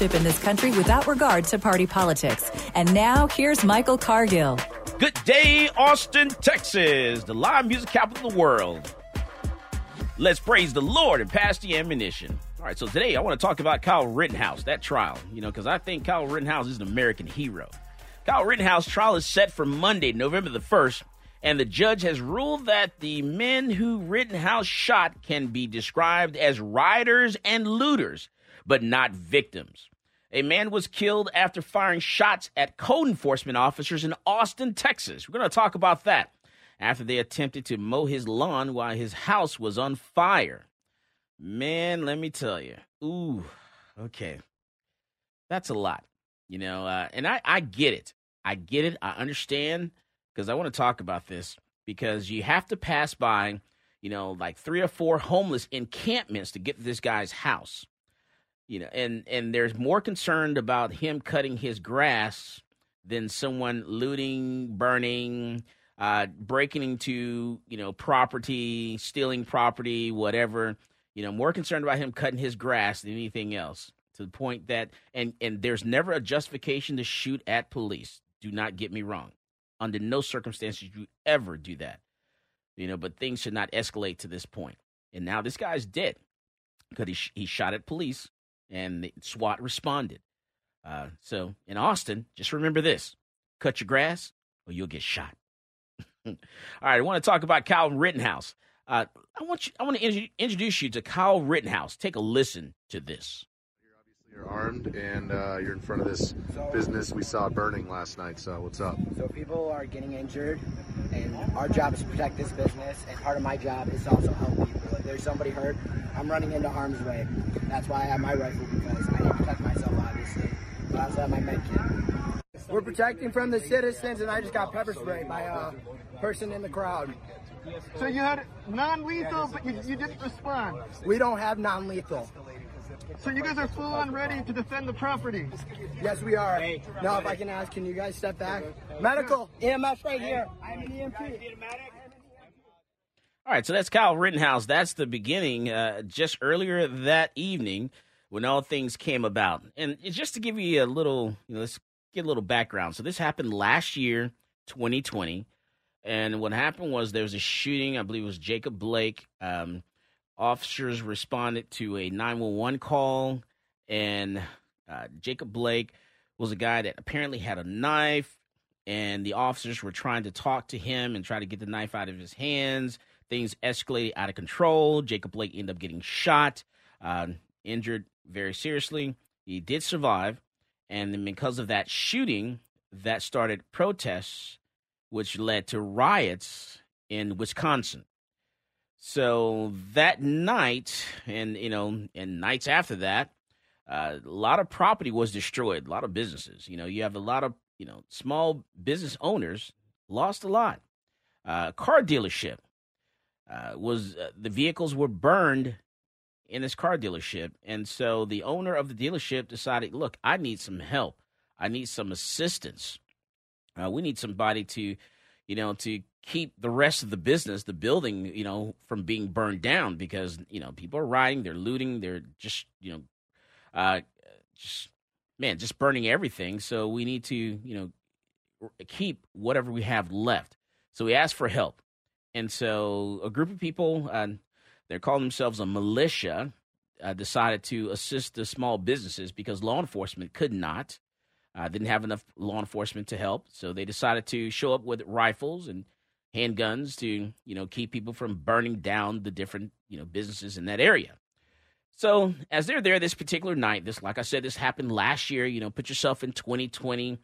leadership in this country without regard to party politics. And now, here's Michael Cargill. Good day, Austin, Texas, the live music capital of the world. Let's praise the Lord and pass the ammunition. All right, so today I want to talk about Kyle Rittenhouse, that trial, you know, because I think Kyle Rittenhouse is an American hero. Kyle Rittenhouse trial is set for Monday, November the 1st, and the judge has ruled that the men who Rittenhouse shot can be described as rioters and looters but not victims. A man was killed after firing shots at code enforcement officers in Austin, Texas. We're going to talk about that after they attempted to mow his lawn while his house was on fire. Man, let me tell you. Ooh, okay. That's a lot, you know, uh, and I, I get it. I get it. I understand because I want to talk about this because you have to pass by, you know, like three or four homeless encampments to get to this guy's house you know and and there's more concerned about him cutting his grass than someone looting burning uh breaking into you know property stealing property whatever you know more concerned about him cutting his grass than anything else to the point that and and there's never a justification to shoot at police do not get me wrong under no circumstances you ever do that you know but things should not escalate to this point. and now this guy's dead because he, sh- he shot at police and SWAT responded. Uh, so in Austin, just remember this: cut your grass, or you'll get shot. All right, I want to talk about Kyle Rittenhouse. Uh, I want you, I want to in- introduce you to Kyle Rittenhouse. Take a listen to this. You're obviously you're armed and uh, you're in front of this business we saw burning last night. So what's up? So people are getting injured, and our job is to protect this business. And part of my job is to also help people. If there's somebody hurt, I'm running into harm's way. That's why I have my rifle because I need to protect myself, obviously. But I also have my med kit. We're protecting from the citizens, and I just got pepper sprayed by a person in the crowd. So you had non-lethal, but you, you didn't respond. We don't have non-lethal. So you guys are full on ready to defend the property. Yes, we are. Now, if I can ask, can you guys step back? Medical, EMS right here. I'm an EMT. All right, so that's Kyle Rittenhouse. That's the beginning. Uh, just earlier that evening, when all things came about, and just to give you a little, you know, let's get a little background. So this happened last year, 2020, and what happened was there was a shooting. I believe it was Jacob Blake. Um, officers responded to a 911 call, and uh, Jacob Blake was a guy that apparently had a knife, and the officers were trying to talk to him and try to get the knife out of his hands. Things escalated out of control. Jacob Blake ended up getting shot, uh, injured very seriously. He did survive, and then because of that shooting, that started protests, which led to riots in Wisconsin. So that night, and you know, and nights after that, uh, a lot of property was destroyed. A lot of businesses. You know, you have a lot of you know small business owners lost a lot. Uh, car dealership uh, was uh, the vehicles were burned in this car dealership, and so the owner of the dealership decided, look, I need some help. I need some assistance. Uh, we need somebody to you know, to keep the rest of the business, the building, you know, from being burned down because, you know, people are rioting, they're looting, they're just, you know, uh, just, man, just burning everything. So we need to, you know, keep whatever we have left. So we asked for help. And so a group of people, uh, they're calling themselves a militia, uh, decided to assist the small businesses because law enforcement could not, uh, didn't have enough law enforcement to help. So they decided to show up with rifles and handguns to, you know, keep people from burning down the different, you know, businesses in that area. So as they're there this particular night, this, like I said, this happened last year. You know, put yourself in 2020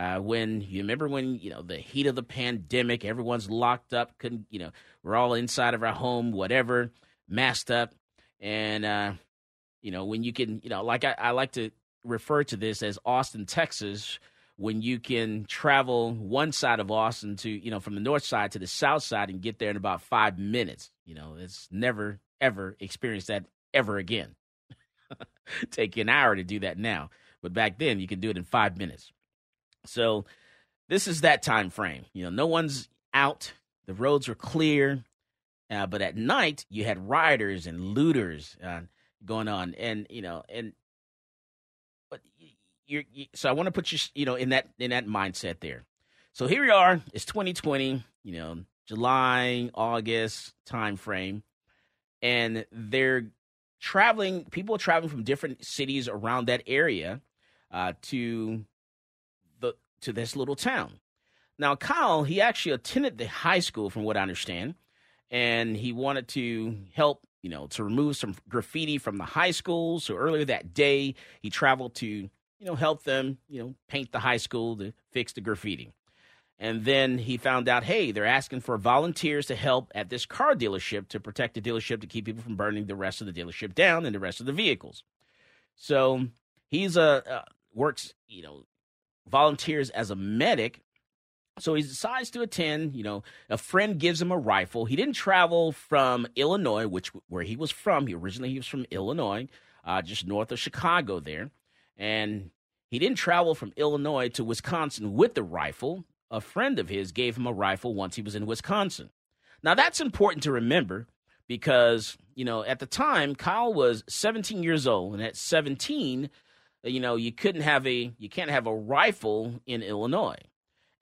uh, when you remember when you know the heat of the pandemic, everyone's locked up, couldn't you know we're all inside of our home, whatever, masked up, and uh, you know when you can you know like I, I like to refer to this as Austin, Texas, when you can travel one side of Austin to you know from the north side to the south side and get there in about five minutes. You know, it's never ever experienced that ever again. Take an hour to do that now, but back then you could do it in five minutes. So this is that time frame. You know, no one's out. The roads were clear. Uh, but at night, you had rioters and looters uh, going on, and you know, and but you're you, so I want to put you, you know, in that in that mindset there. So here we are. It's 2020. You know, July, August time frame, and they're traveling. People traveling from different cities around that area uh, to to this little town. Now, Kyle, he actually attended the high school, from what I understand, and he wanted to help, you know, to remove some graffiti from the high school. So earlier that day, he traveled to, you know, help them, you know, paint the high school to fix the graffiti. And then he found out, hey, they're asking for volunteers to help at this car dealership to protect the dealership to keep people from burning the rest of the dealership down and the rest of the vehicles. So he's a uh, works, you know, volunteers as a medic. So he decides to attend. You know, a friend gives him a rifle. He didn't travel from Illinois, which where he was from. He originally he was from Illinois, uh, just north of Chicago there, and he didn't travel from Illinois to Wisconsin with the rifle. A friend of his gave him a rifle once he was in Wisconsin. Now that's important to remember because you know at the time Kyle was 17 years old, and at 17 you know, you couldn't have a you can't have a rifle in Illinois.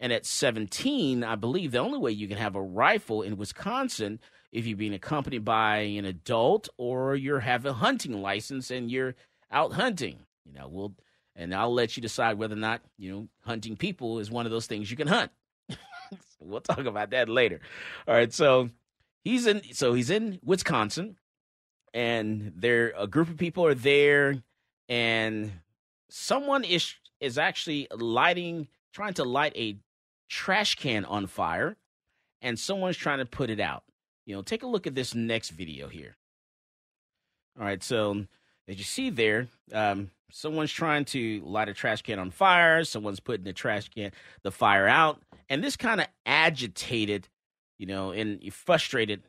And at 17, I believe the only way you can have a rifle in Wisconsin if you're being accompanied by an adult or you have a hunting license and you're out hunting. You know, we'll and I'll let you decide whether or not, you know, hunting people is one of those things you can hunt. we'll talk about that later. All right, so he's in so he's in Wisconsin and there a group of people are there and someone is is actually lighting trying to light a trash can on fire and someone's trying to put it out. You know, take a look at this next video here. All right, so as you see there, um, someone's trying to light a trash can on fire. Someone's putting the trash can, the fire out, and this kind of agitated, you know, and frustrated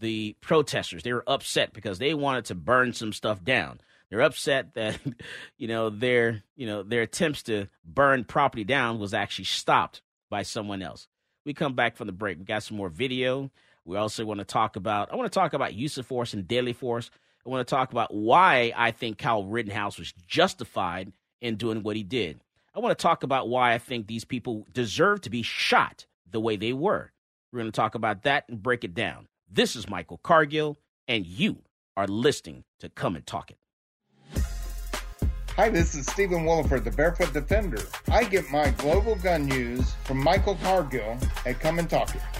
the protesters. They were upset because they wanted to burn some stuff down. They're upset that you know their you know their attempts to burn property down was actually stopped by someone else. We come back from the break. We got some more video. We also want to talk about I want to talk about use of force and deadly force. I want to talk about why I think Kyle Rittenhouse was justified in doing what he did. I want to talk about why I think these people deserve to be shot the way they were. We're going to talk about that and break it down. This is Michael Cargill, and you are listening to Come and Talk It. Hi, this is Stephen Williford, the Barefoot Defender. I get my global gun news from Michael Cargill at Come and Talk It.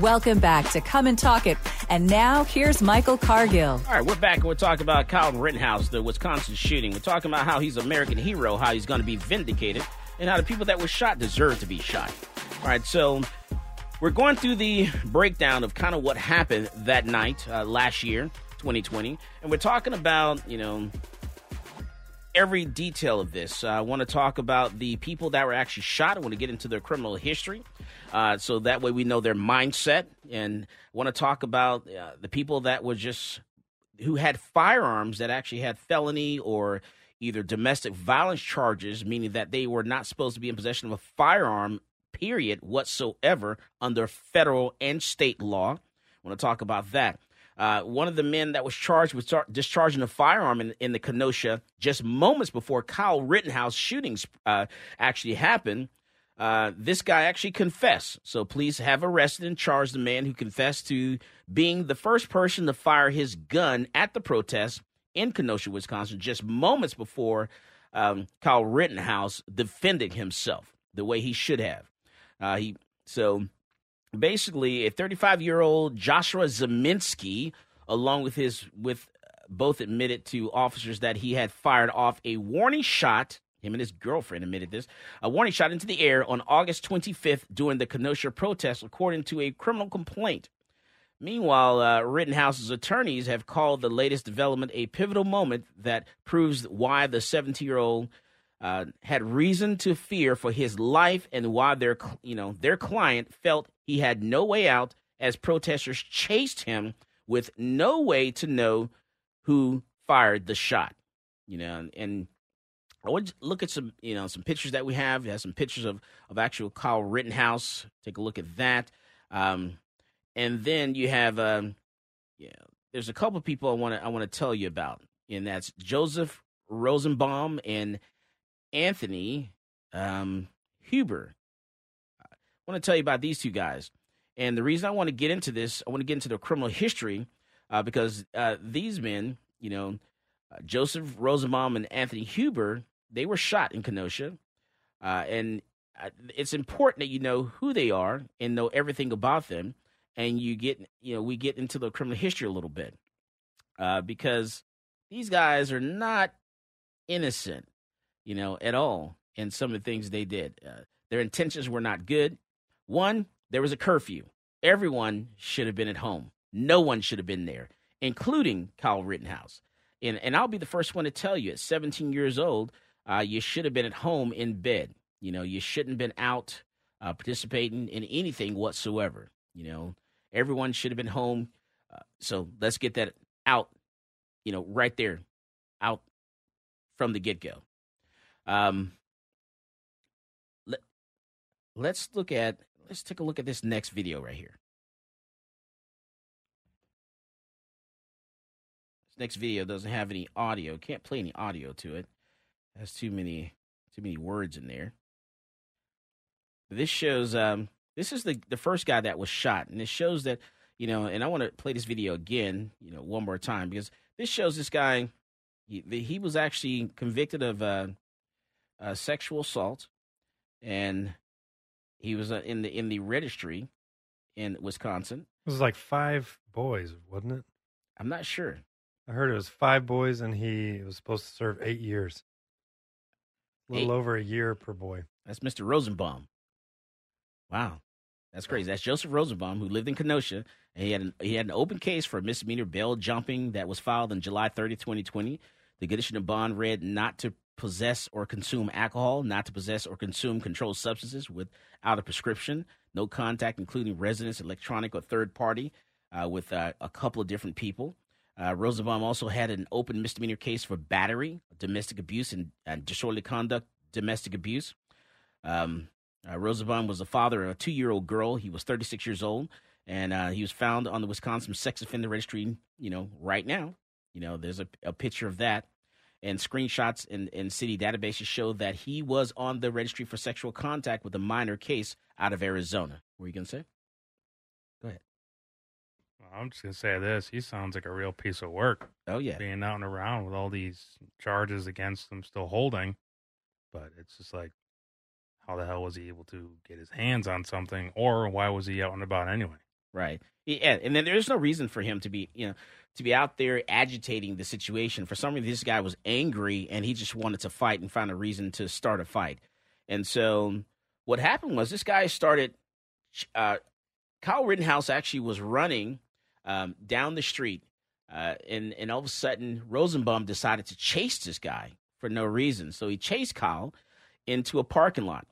Welcome back to Come and Talk It. And now here's Michael Cargill. All right, we're back and we're talking about Kyle Rittenhouse, the Wisconsin shooting. We're talking about how he's an American hero, how he's going to be vindicated, and how the people that were shot deserve to be shot. All right, so we're going through the breakdown of kind of what happened that night uh, last year, 2020, and we're talking about, you know, every detail of this. Uh, I want to talk about the people that were actually shot. I want to get into their criminal history. Uh, so that way we know their mindset. And want to talk about uh, the people that were just who had firearms that actually had felony or either domestic violence charges, meaning that they were not supposed to be in possession of a firearm, period, whatsoever, under federal and state law. I want to talk about that. Uh, one of the men that was charged with char- discharging a firearm in, in, the Kenosha just moments before Kyle Rittenhouse shootings uh, actually happened uh, this guy actually confessed. So please have arrested and charged the man who confessed to being the first person to fire his gun at the protest in Kenosha, Wisconsin, just moments before um, Kyle Rittenhouse defended himself the way he should have. Uh, he so basically a 35 year old Joshua Ziminski, along with his with both admitted to officers that he had fired off a warning shot him and his girlfriend admitted this. A warning shot into the air on August 25th during the Kenosha protest, according to a criminal complaint. Meanwhile, uh, Rittenhouse's attorneys have called the latest development a pivotal moment that proves why the 17 year old uh, had reason to fear for his life and why their, you know, their client felt he had no way out as protesters chased him with no way to know who fired the shot. You know, and I want to look at some, you know, some pictures that we have. We have some pictures of of actual Kyle Rittenhouse. Take a look at that. Um, and then you have, um, yeah, there's a couple people I want to I want to tell you about, and that's Joseph Rosenbaum and Anthony um, Huber. I want to tell you about these two guys, and the reason I want to get into this, I want to get into their criminal history, uh, because uh, these men, you know, uh, Joseph Rosenbaum and Anthony Huber, they were shot in Kenosha, uh, and uh, it's important that you know who they are and know everything about them, and you get you know we get into the criminal history a little bit uh, because these guys are not innocent, you know, at all in some of the things they did. Uh, their intentions were not good. One, there was a curfew. Everyone should have been at home. No one should have been there, including Kyle Rittenhouse. And and I'll be the first one to tell you, at 17 years old, uh, you should have been at home in bed. You know, you shouldn't have been out uh, participating in anything whatsoever. You know, everyone should have been home. Uh, so let's get that out, you know, right there, out from the get go. Um, let, let's look at, let's take a look at this next video right here. This next video doesn't have any audio, can't play any audio to it has too many too many words in there. This shows um this is the the first guy that was shot, and it shows that you know. And I want to play this video again, you know, one more time because this shows this guy. He, he was actually convicted of uh, uh, sexual assault, and he was uh, in the in the registry in Wisconsin. It was like five boys, wasn't it? I'm not sure. I heard it was five boys, and he was supposed to serve eight years. A little over a year per boy. That's Mr. Rosenbaum. Wow. That's crazy. That's Joseph Rosenbaum, who lived in Kenosha, and he had an, he had an open case for a misdemeanor bail jumping that was filed on July 30, 2020. The condition of bond read not to possess or consume alcohol, not to possess or consume controlled substances without a prescription, no contact, including residents, electronic, or third party, uh, with uh, a couple of different people. Uh, Rosenbaum also had an open misdemeanor case for battery, domestic abuse, and, and disorderly conduct, domestic abuse. Um, uh, Rosenbaum was the father of a two year old girl. He was 36 years old, and uh, he was found on the Wisconsin Sex Offender Registry, you know, right now. You know, there's a, a picture of that. And screenshots in, in city databases show that he was on the registry for sexual contact with a minor case out of Arizona. What were you going to say? I'm just gonna say this. He sounds like a real piece of work. Oh yeah, being out and around with all these charges against him still holding, but it's just like, how the hell was he able to get his hands on something, or why was he out and about anyway? Right. Yeah, and then there's no reason for him to be, you know, to be out there agitating the situation. For some reason, this guy was angry and he just wanted to fight and found a reason to start a fight. And so what happened was this guy started. Uh, Kyle Rittenhouse actually was running um, down the street, uh, and and all of a sudden Rosenbaum decided to chase this guy for no reason. So he chased Kyle into a parking lot,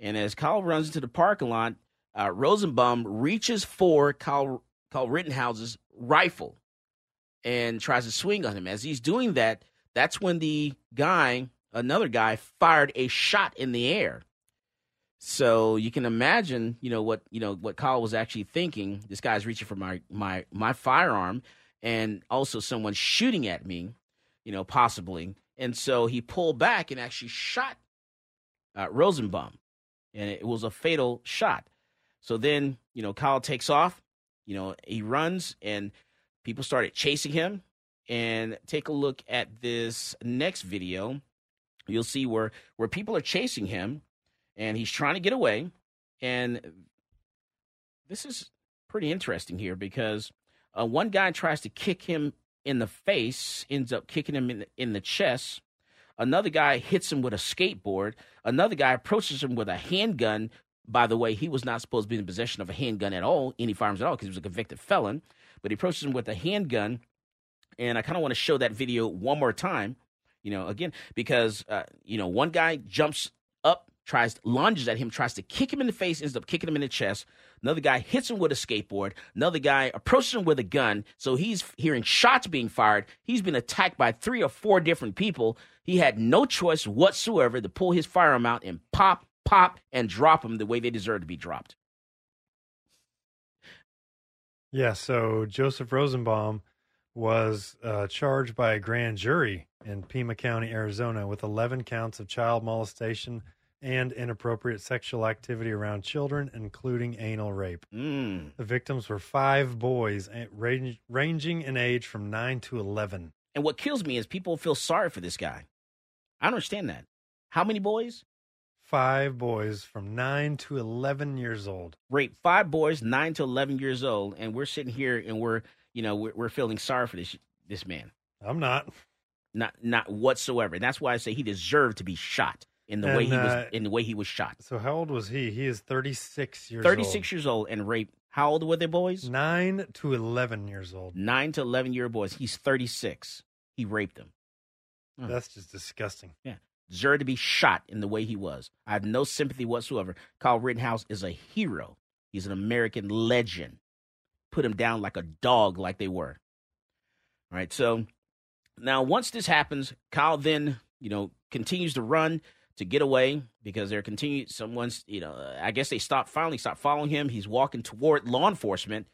and as Kyle runs into the parking lot, uh, Rosenbaum reaches for Kyle Kyle Rittenhouse's rifle and tries to swing on him. As he's doing that, that's when the guy, another guy, fired a shot in the air. So you can imagine, you know what you know what Kyle was actually thinking. This guy's reaching for my my my firearm, and also someone shooting at me, you know, possibly. And so he pulled back and actually shot uh, Rosenbaum, and it was a fatal shot. So then, you know, Kyle takes off. You know, he runs, and people started chasing him. And take a look at this next video. You'll see where where people are chasing him and he's trying to get away. And this is pretty interesting here because uh, one guy tries to kick him in the face, ends up kicking him in the, in the chest. Another guy hits him with a skateboard. Another guy approaches him with a handgun. By the way, he was not supposed to be in possession of a handgun at all, any firearms at all, because he was a convicted felon. But he approaches him with a handgun. And I kind of want to show that video one more time, you know, again, because, uh, you know, one guy jumps tries lunges at him, tries to kick him in the face, ends up kicking him in the chest. Another guy hits him with a skateboard. Another guy approaches him with a gun. So he's hearing shots being fired. He's been attacked by three or four different people. He had no choice whatsoever to pull his firearm out and pop, pop, and drop him the way they deserve to be dropped. Yeah, so Joseph Rosenbaum was uh, charged by a grand jury in Pima County, Arizona, with 11 counts of child molestation and inappropriate sexual activity around children, including anal rape. Mm. The victims were five boys, range, ranging in age from 9 to 11. And what kills me is people feel sorry for this guy. I don't understand that. How many boys? Five boys from 9 to 11 years old. Rape five boys, 9 to 11 years old, and we're sitting here and we're, you know, we're, we're feeling sorry for this this man. I'm not. Not not whatsoever. And that's why I say he deserved to be shot in the And, way he was uh, in the way he was shot. So how old was he? He is 36 years 36 years old and raped. How old were they boys? 9 to 11 years old. 9 to 11 year boys. He's 36. He raped them. Oh. That's just disgusting. Yeah. Deserved to be shot in the way he was. I have no sympathy whatsoever. Kyle Rittenhouse is a hero. He's an American legend. Put him down like a dog, like they were. All right. So now, once this happens, Kyle then, you know, continues to run to get away because they're continuing. Someone's, you know, I guess they stopped, finally stopped following him. He's walking toward law enforcement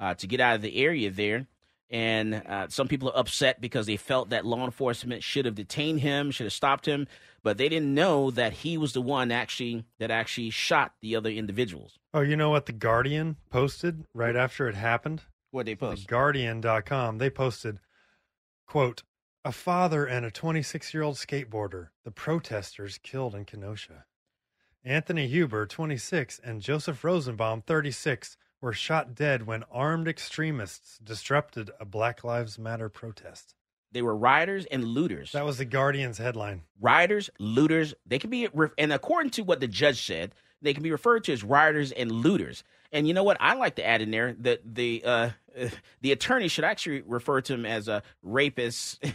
uh, to get out of the area there. And uh, some people are upset because they felt that law enforcement should have detained him, should have stopped him, but they didn't know that he was the one actually that actually shot the other individuals. Oh, you know what the Guardian posted right after it happened? What they posted? post? Guardian.com. They posted, quote, a father and a 26 year old skateboarder, the protesters killed in Kenosha. Anthony Huber, 26, and Joseph Rosenbaum, 36, were shot dead when armed extremists disrupted a Black Lives Matter protest. They were rioters and looters. That was the Guardian's headline. Rioters, looters. They can be, and according to what the judge said, they can be referred to as rioters and looters. And you know what? I like to add in there that the uh, the attorney should actually refer to him as a rapist, you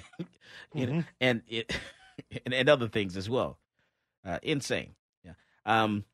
mm-hmm. know, and it and, and, other things as well. Uh, insane. Yeah. Um,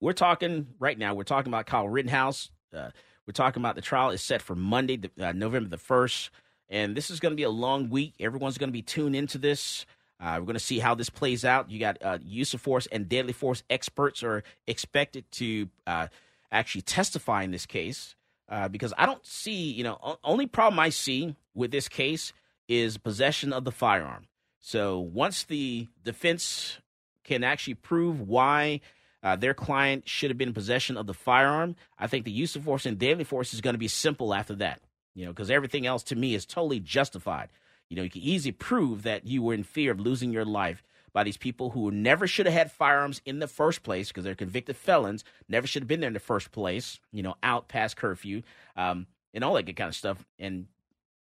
we're talking right now. We're talking about Kyle Rittenhouse. Uh, we're talking about the trial is set for Monday, uh, November the first, and this is going to be a long week. Everyone's going to be tuned into this. Uh, we're going to see how this plays out. You got uh, use of force and deadly force experts are expected to uh, actually testify in this case uh, because I don't see, you know, only problem I see with this case is possession of the firearm. So once the defense can actually prove why uh, their client should have been in possession of the firearm, I think the use of force and deadly force is going to be simple after that. You know, because everything else to me is totally justified. You know, you can easily prove that you were in fear of losing your life by these people who never should have had firearms in the first place because they're convicted felons, never should have been there in the first place, you know, out past curfew, um, and all that good kind of stuff. And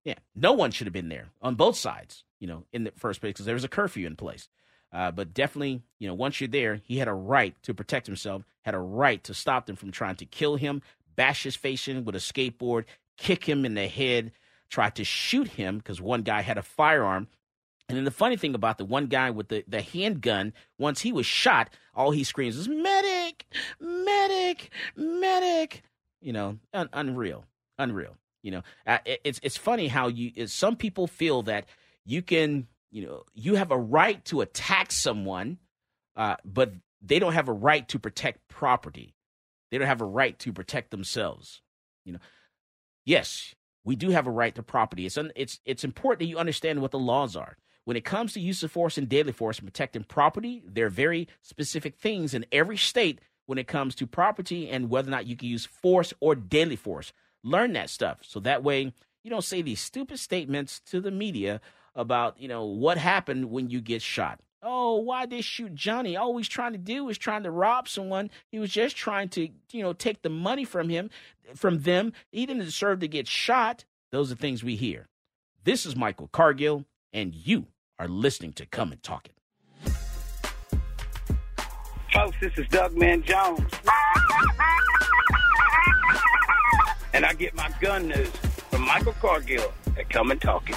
yeah, no one should have been there on both sides, you know, in the first place because there was a curfew in place. Uh, but definitely, you know, once you're there, he had a right to protect himself, had a right to stop them from trying to kill him, bash his face in with a skateboard, kick him in the head, tried to shoot him because one guy had a firearm. And then the funny thing about the one guy with the, the handgun, once he was shot, all he screams is medic, medic, medic. You know, un- unreal, unreal. You know, uh, it, it's it's funny how you some people feel that you can, you know, you have a right to attack someone, uh, but they don't have a right to protect property. They don't have a right to protect themselves. You know, yes, we do have a right to property. It's un, it's it's important that you understand what the laws are. When it comes to use of force and deadly force protecting property, there are very specific things in every state when it comes to property and whether or not you can use force or deadly force. Learn that stuff so that way you don't say these stupid statements to the media about, you know, what happened when you get shot. Oh, why did they shoot Johnny? All he's trying to do is trying to rob someone. He was just trying to, you know, take the money from him, from them. He didn't deserve to get shot. Those are things we hear. This is Michael Cargill, and you are listening to Come and Talk It. Folks, this is Doug Man Jones. and I get my gun news from Michael Cargill at Come and Talk It.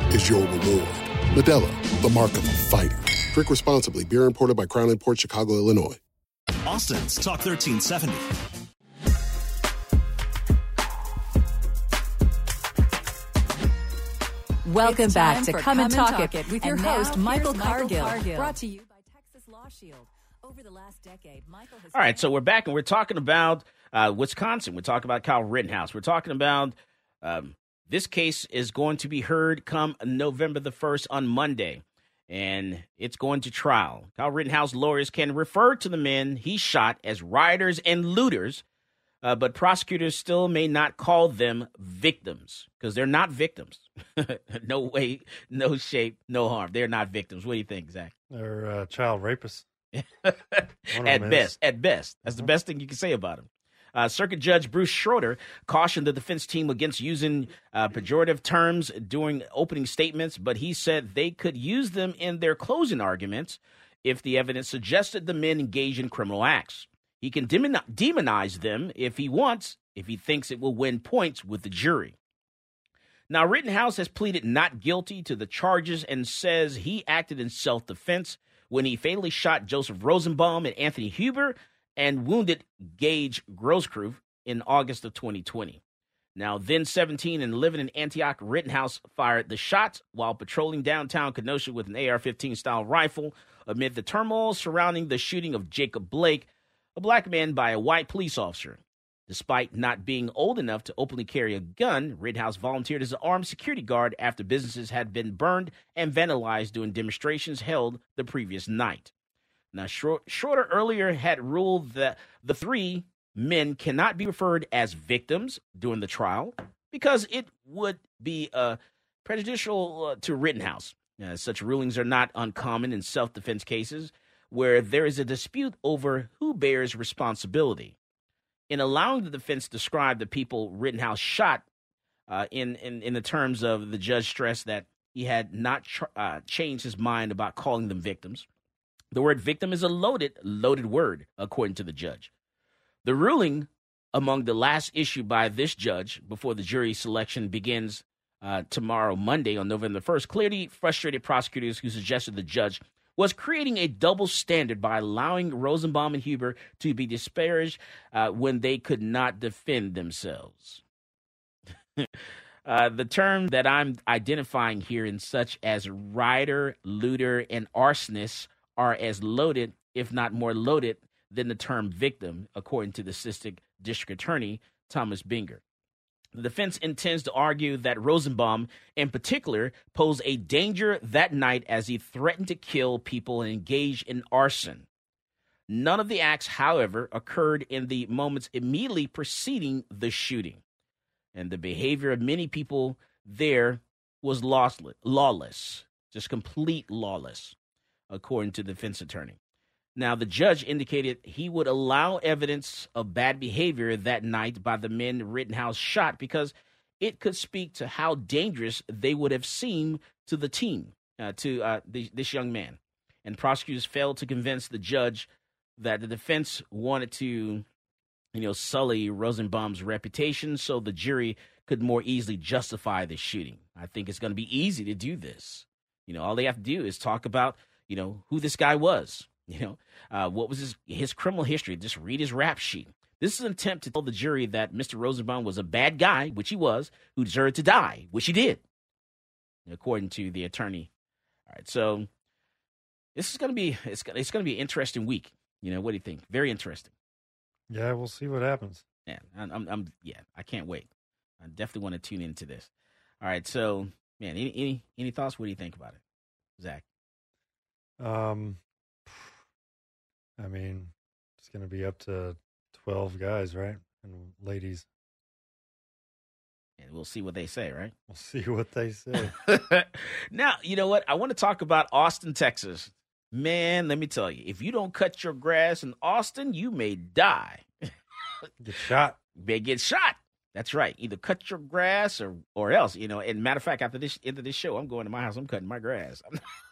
is your reward. Modelo, the mark of a fighter. Drink responsibly. Beer imported by Crown Imports Chicago, Illinois. Austin's Talk 1370. Welcome back to Come, and Talk, It, with your host, Michael Cargill, Cargill, brought to you by Texas Law Shield. Over the last decade, Michael has. All right, so we're back and we're talking about uh, Wisconsin. We're talking about Kyle Rittenhouse. We're talking about um, this case is going to be heard come November the 1st on Monday, and it's going to trial. Kyle Rittenhouse lawyers can refer to the men he shot as rioters and looters, Uh, but prosecutors still may not call them victims because they're not victims. no way, no shape, no harm. They're not victims. What do you think, Zach? They're uh, child rapists. at best, at best. That's mm-hmm. the best thing you can say about them. Uh, Circuit Judge Bruce Schroeder cautioned the defense team against using uh, pejorative terms during opening statements, but he said they could use them in their closing arguments if the evidence suggested the men engaged in criminal acts. He can demonize them if he wants, if he thinks it will win points with the jury. Now, Rittenhouse has pleaded not guilty to the charges and says he acted in self defense when he fatally shot Joseph Rosenbaum and Anthony Huber and wounded Gage Grosskreutz in August of 2020. Now, then 17 and living in Antioch, Rittenhouse fired the shots while patrolling downtown Kenosha with an AR 15 style rifle amid the turmoil surrounding the shooting of Jacob Blake, a black man by a white police officer. Despite not being old enough to openly carry a gun, Rittenhouse volunteered as an armed security guard after businesses had been burned and vandalized during demonstrations held the previous night. Now, Schroeder earlier had ruled that the three men cannot be referred as victims during the trial because it would be uh, prejudicial uh, to Rittenhouse. Uh, such rulings are not uncommon in self defense cases where there is a dispute over who bears responsibility. In allowing the defense to describe the people Rittenhouse shot uh, in, in, in the terms of the judge stressed that he had not uh, changed his mind about calling them victims. The word victim is a loaded, loaded word, according to the judge. The ruling among the last issue by this judge before the jury selection begins uh, tomorrow, Monday, on November 1st, clearly frustrated prosecutors who suggested the judge was creating a double standard by allowing Rosenbaum and Huber to be disparaged uh, when they could not defend themselves. uh, the term that I'm identifying here, in such as rioter, looter, and arsonist, are as loaded, if not more loaded, than the term victim, according to the assistant district attorney, Thomas Binger. The defense intends to argue that Rosenbaum, in particular, posed a danger that night as he threatened to kill people and engage in arson. None of the acts, however, occurred in the moments immediately preceding the shooting, and the behavior of many people there was lawless, just complete lawless according to the defense attorney. Now, the judge indicated he would allow evidence of bad behavior that night by the men Rittenhouse shot because it could speak to how dangerous they would have seemed to the team, uh, to uh, the, this young man. And prosecutors failed to convince the judge that the defense wanted to, you know, sully Rosenbaum's reputation so the jury could more easily justify the shooting. I think it's going to be easy to do this. You know, all they have to do is talk about you know, who this guy was. You know, uh, what was his his criminal history? Just read his rap sheet. This is an attempt to tell the jury that Mr. Rosenbaum was a bad guy, which he was, who deserved to die, which he did, according to the attorney. All right, so this is going to be it's it's going to be an interesting week. You know, what do you think? Very interesting. Yeah, we'll see what happens. Yeah, I'm, I'm, I'm yeah, I can't wait. I definitely want to tune into this. All right, so man, any any any thoughts? What do you think about it, Zach? Um, I mean, it's going to be up to 12 guys, right? And ladies. And we'll see what they say, right? We'll see what they say. now, you know what? I want to talk about Austin, Texas. Man, let me tell you, if you don't cut your grass in Austin, you may die. get shot. You may get shot. That's right. Either cut your grass or or else, you know. And matter of fact, after this end of this show, I'm going to my house. I'm cutting my grass.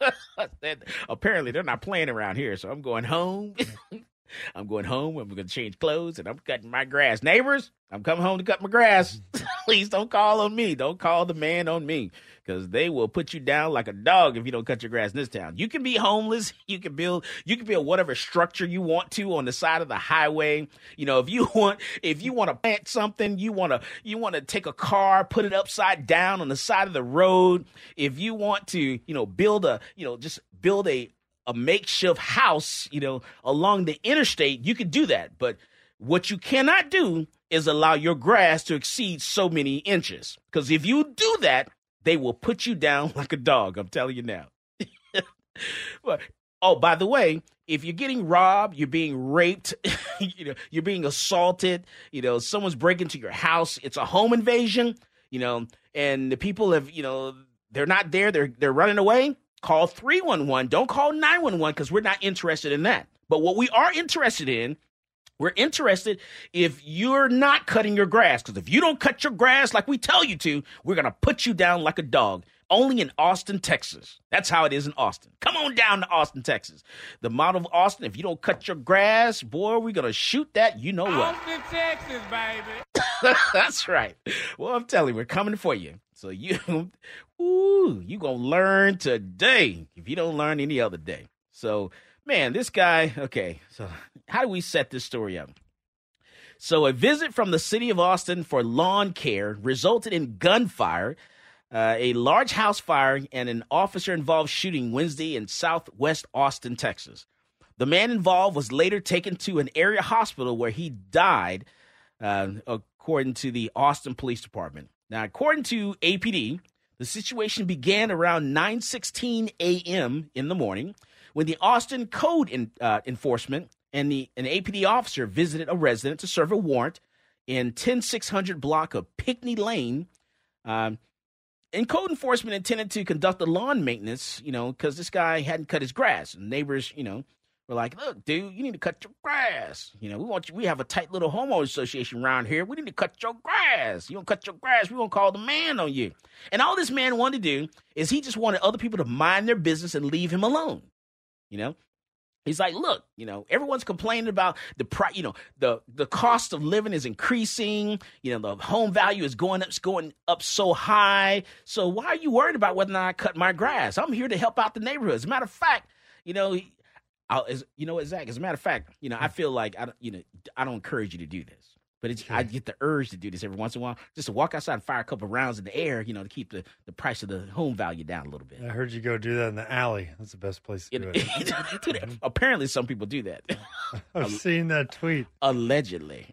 Apparently, they're not playing around here, so I'm going home. I'm going home. I'm going to change clothes, and I'm cutting my grass. Neighbors, I'm coming home to cut my grass. Mm-hmm. Please don't call on me. Don't call the man on me because they will put you down like a dog if you don't cut your grass in this town. You can be homeless. You can build. You can build whatever structure you want to on the side of the highway. You know, if you want, if you want to plant something, you want to, you want to take a car, put it upside down on the side of the road. If you want to, you know, build a, you know, just build a a makeshift house, you know, along the interstate, you could do that. But what you cannot do is allow your grass to exceed so many inches. Because if you do that, they will put you down like a dog. I'm telling you now. Oh, by the way, if you're getting robbed, you're being raped, you know, you're being assaulted, you know, someone's breaking into your house, it's a home invasion, you know, and the people have, you know, they're not there, they're they're running away, call 311. Don't call 911 because we're not interested in that. But what we are interested in we're interested if you're not cutting your grass, because if you don't cut your grass like we tell you to, we're going to put you down like a dog. Only in Austin, Texas. That's how it is in Austin. Come on down to Austin, Texas. The model of Austin, if you don't cut your grass, boy, we're going to shoot that. You know what? Austin, Texas, baby. That's right. Well, I'm telling you, we're coming for you. So you, ooh, you going to learn today if you don't learn any other day. So, man, this guy, okay, so how do we set this story up? So, a visit from the city of Austin for lawn care resulted in gunfire, uh, a large house fire, and an officer involved shooting Wednesday in southwest Austin, Texas. The man involved was later taken to an area hospital where he died, uh, according to the Austin Police Department. Now, according to APD, the situation began around 9:16 a.m. in the morning when the Austin Code in, uh, Enforcement and the an APD officer visited a resident to serve a warrant in 10600 block of Pinckney Lane. Um, and code enforcement intended to conduct the lawn maintenance, you know, because this guy hadn't cut his grass. And neighbors, you know, were like, "Look, dude, you need to cut your grass. You know, we want you. We have a tight little homeowners association around here. We need to cut your grass. You don't cut your grass, we gonna call the man on you." And all this man wanted to do is he just wanted other people to mind their business and leave him alone. You know, He's like, look, you know, everyone's complaining about the price, you know, the the cost of living is increasing, you know, the home value is going up, it's going up so high. So why are you worried about whether or not I cut my grass? I'm here to help out the neighborhood. As a matter of fact, you know, I'll, as, you know what, Zach? As a matter of fact, you know, I hmm. feel like I, don't, you know, I don't encourage you to do this. But it's, I get the urge to do this every once in a while, just to walk outside and fire a couple rounds in the air, you know, to keep the, the price of the home value down a little bit. I heard you go do that in the alley. That's the best place to do it. Mm-hmm. Apparently, some people do that. I've seen that tweet. Allegedly.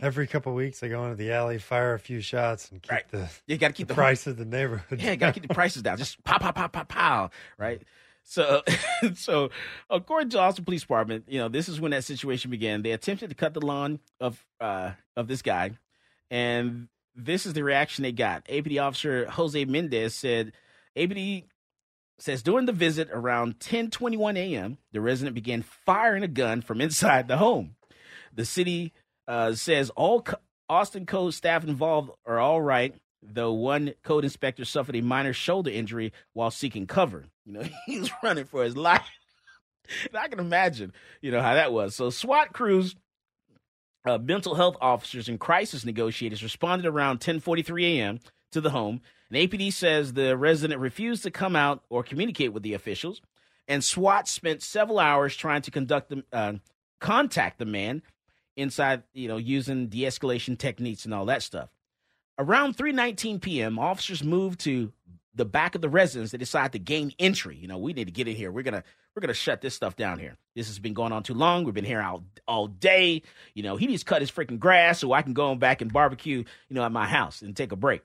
Every couple of weeks, I go into the alley, fire a few shots, and keep Right. the You got to keep the, the price of the neighborhood. Yeah, got to keep the prices down. Just pow, pow, pow, pow, pow. Right. So, so according to Austin Police Department, you know, this is when that situation began. They attempted to cut the lawn of uh of this guy, and this is the reaction they got. APD officer Jose Mendez said, APD says during the visit around 10:21 a.m., the resident began firing a gun from inside the home. The city uh, says all co- Austin Code staff involved are all right, though one code inspector suffered a minor shoulder injury while seeking cover. You know, he was running for his life. and I can imagine, you know, how that was. So SWAT crews, uh, mental health officers, and crisis negotiators responded around 10:43 a.m. to the home. And APD says the resident refused to come out or communicate with the officials. And SWAT spent several hours trying to conduct the, uh, contact the man inside, you know, using de-escalation techniques and all that stuff. Around 3:19 p.m., officers moved to the back of the residence. They decide to gain entry. You know, we need to get in here. We're gonna we're gonna shut this stuff down here. This has been going on too long. We've been here all all day. You know, he needs to cut his freaking grass so I can go back and barbecue. You know, at my house and take a break.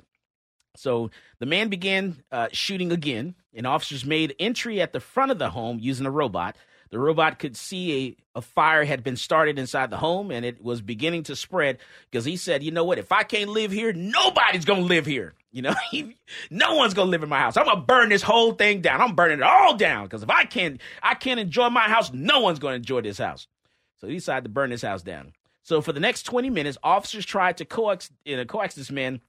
So the man began uh, shooting again, and officers made entry at the front of the home using a robot. The robot could see a, a fire had been started inside the home, and it was beginning to spread because he said, "You know what? If I can't live here, nobody's gonna live here. You know, no one's gonna live in my house. I'm gonna burn this whole thing down. I'm burning it all down because if I can't, I can't enjoy my house. No one's gonna enjoy this house." So he decided to burn this house down. So for the next 20 minutes, officers tried to coax, you know, coax this man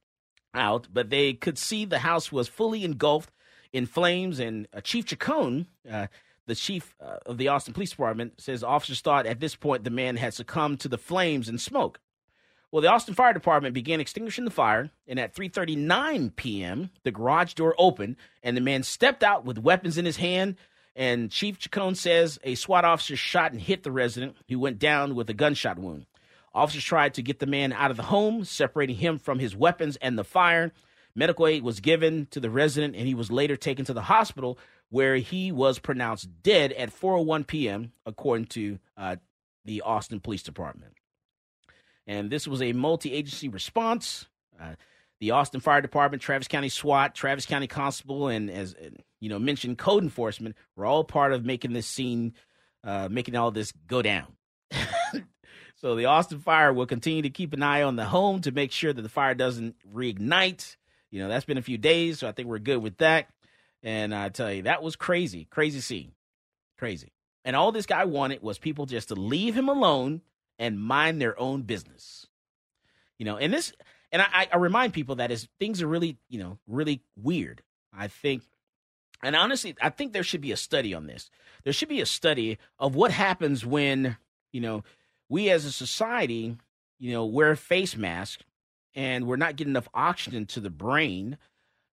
out, but they could see the house was fully engulfed in flames. And uh, Chief Chacon, uh, the chief uh, of the Austin Police Department, says officers thought at this point the man had succumbed to the flames and smoke. Well, the Austin Fire Department began extinguishing the fire, and at 3:39 p.m., the garage door opened, and the man stepped out with weapons in his hand. And Chief Chacon says a SWAT officer shot and hit the resident, who went down with a gunshot wound. Officers tried to get the man out of the home, separating him from his weapons and the fire. Medical aid was given to the resident, and he was later taken to the hospital, where he was pronounced dead at 4:01 p.m., according to uh, the Austin Police Department. And this was a multi-agency response. Uh, the Austin Fire Department, Travis County SWAT, Travis County Constable, and as you know mentioned, code enforcement were all part of making this scene, uh, making all this go down. so the Austin Fire will continue to keep an eye on the home to make sure that the fire doesn't reignite. You know that's been a few days, so I think we're good with that. And I tell you, that was crazy, crazy scene, crazy. And all this guy wanted was people just to leave him alone and mind their own business. You know, and this, and I, I remind people that as things are really, you know, really weird. I think, and honestly, I think there should be a study on this. There should be a study of what happens when, you know, we as a society, you know, wear face masks and we're not getting enough oxygen to the brain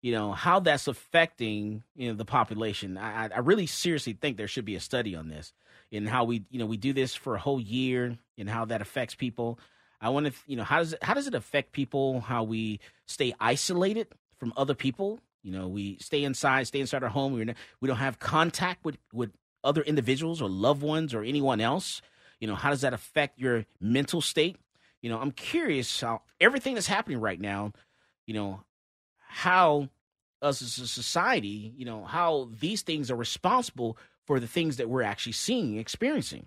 you know how that's affecting you know the population. I i really seriously think there should be a study on this and how we you know we do this for a whole year and how that affects people. I want to you know how does it how does it affect people how we stay isolated from other people? You know we stay inside stay inside our home. We we don't have contact with with other individuals or loved ones or anyone else. You know how does that affect your mental state? You know i'm curious how everything that's happening right now you know how us as a society, you know, how these things are responsible for the things that we're actually seeing, experiencing.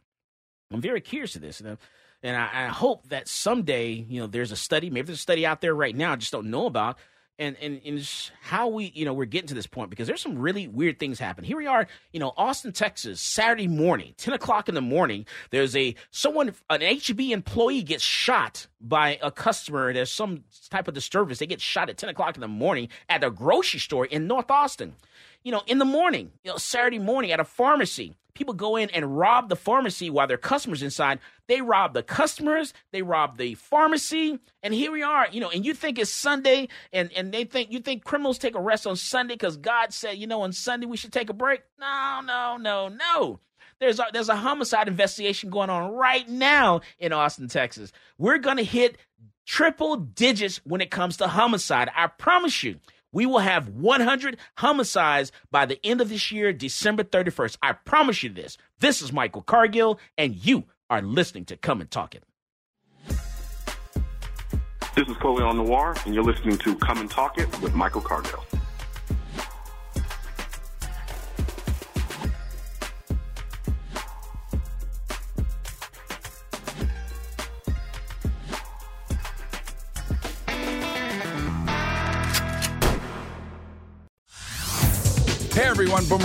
I'm very curious to this, and, and I, I, hope that someday, you know, there's a study. Maybe there's a study out there right now I just don't know about and and, and how we you know we're getting to this point because there's some really weird things happen. Here we are, you know, Austin, Texas, Saturday morning, ten o'clock in the morning. There's a someone an HEB employee gets shot by a customer. There's some type of disturbance. They get shot at ten o'clock in the morning at a grocery store in North Austin. You know, in the morning, you know, Saturday morning at a pharmacy people go in and rob the pharmacy while their customers inside. They rob the customers, they rob the pharmacy, and here we are, you know, and you think it's Sunday and and they think you think criminals take a rest on Sunday cuz God said, you know, on Sunday we should take a break. No, no, no, no. There's a, there's a homicide investigation going on right now in Austin, Texas. We're going to hit triple digits when it comes to homicide. I promise you. We will have 100 homicides by the end of this year, December 31st. I promise you this. This is Michael Cargill, and you are listening to Come and Talk It. This is Colion Noir, and you're listening to Come and Talk It with Michael Cargill.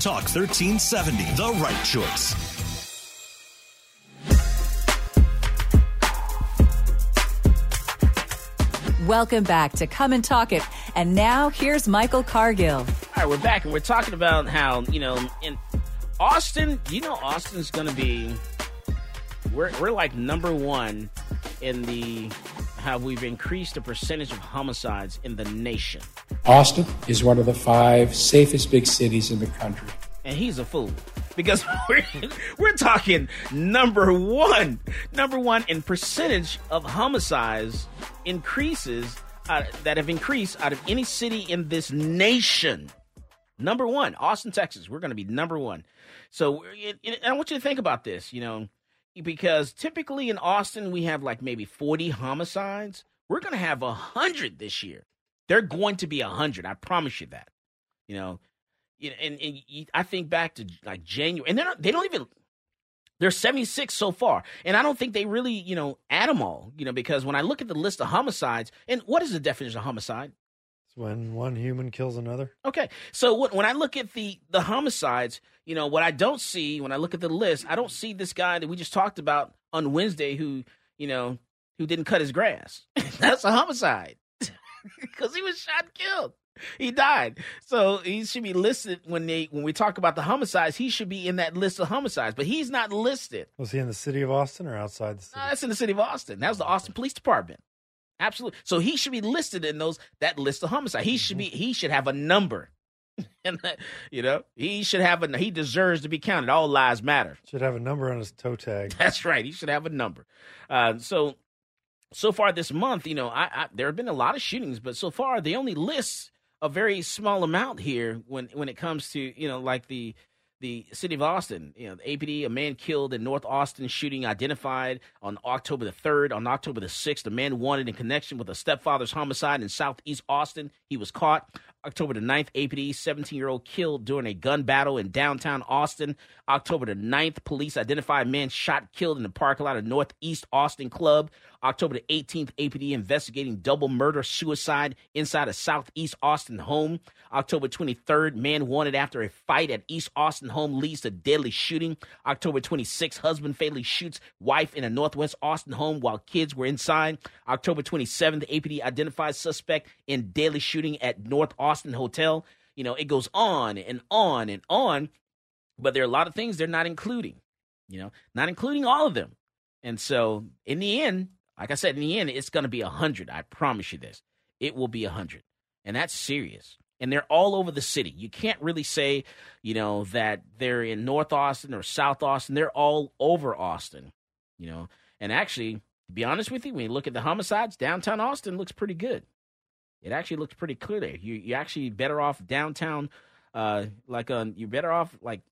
Talk 1370, the right choice. Welcome back to Come and Talk It. And now here's Michael Cargill. All right, we're back and we're talking about how, you know, in Austin, you know, Austin's going to be, we're, we're like number one in the how we've increased the percentage of homicides in the nation. Austin is one of the five safest big cities in the country. And he's a fool because we're, we're talking number one, number one in percentage of homicides increases uh, that have increased out of any city in this nation. Number one, Austin, Texas. We're going to be number one. So it, it, I want you to think about this. You know, because typically in Austin we have like maybe 40 homicides. We're going to have 100 this year. They're going to be 100. I promise you that. You know, and, and I think back to like January, and they're not, they don't even they're 76 so far. And I don't think they really, you know, add them all, you know, because when I look at the list of homicides, and what is the definition of homicide? It's when one human kills another. Okay. So when I look at the the homicides, you know, what I don't see when I look at the list, I don't see this guy that we just talked about on Wednesday who, you know, who didn't cut his grass. That's a homicide. Because he was shot and killed. He died. So he should be listed when they when we talk about the homicides, he should be in that list of homicides, but he's not listed. Was he in the city of Austin or outside the city? No, that's in the city of Austin. That was the Austin Police Department. Absolutely. So he should be listed in those that list of homicide. He should be he should have a number. and you know, he should have a he deserves to be counted. All lives matter. Should have a number on his toe tag. That's right. He should have a number. Uh, so so far this month, you know, I, I there have been a lot of shootings, but so far they only list a very small amount here when when it comes to you know like the the city of Austin. You know, the APD, a man killed in North Austin shooting identified on October the 3rd. On October the 6th, a man wanted in connection with a stepfather's homicide in Southeast Austin. He was caught. October the 9th, APD, 17 year old killed during a gun battle in downtown Austin. October the 9th, police identified a man shot, killed in the parking lot of Northeast Austin Club. October the 18th, APD investigating double murder suicide inside a Southeast Austin home. October 23rd, man wanted after a fight at East Austin home leads to deadly shooting. October 26th, husband fatally shoots wife in a Northwest Austin home while kids were inside. October 27th, APD identifies suspect in deadly shooting at North Austin Hotel. You know, it goes on and on and on, but there are a lot of things they're not including, you know, not including all of them. And so in the end, like I said, in the end, it's going to be 100. I promise you this. It will be 100. And that's serious. And they're all over the city. You can't really say, you know, that they're in North Austin or South Austin. They're all over Austin, you know. And actually, to be honest with you, when you look at the homicides, downtown Austin looks pretty good. It actually looks pretty clear there. You you actually better off downtown, uh, like uh, you're better off like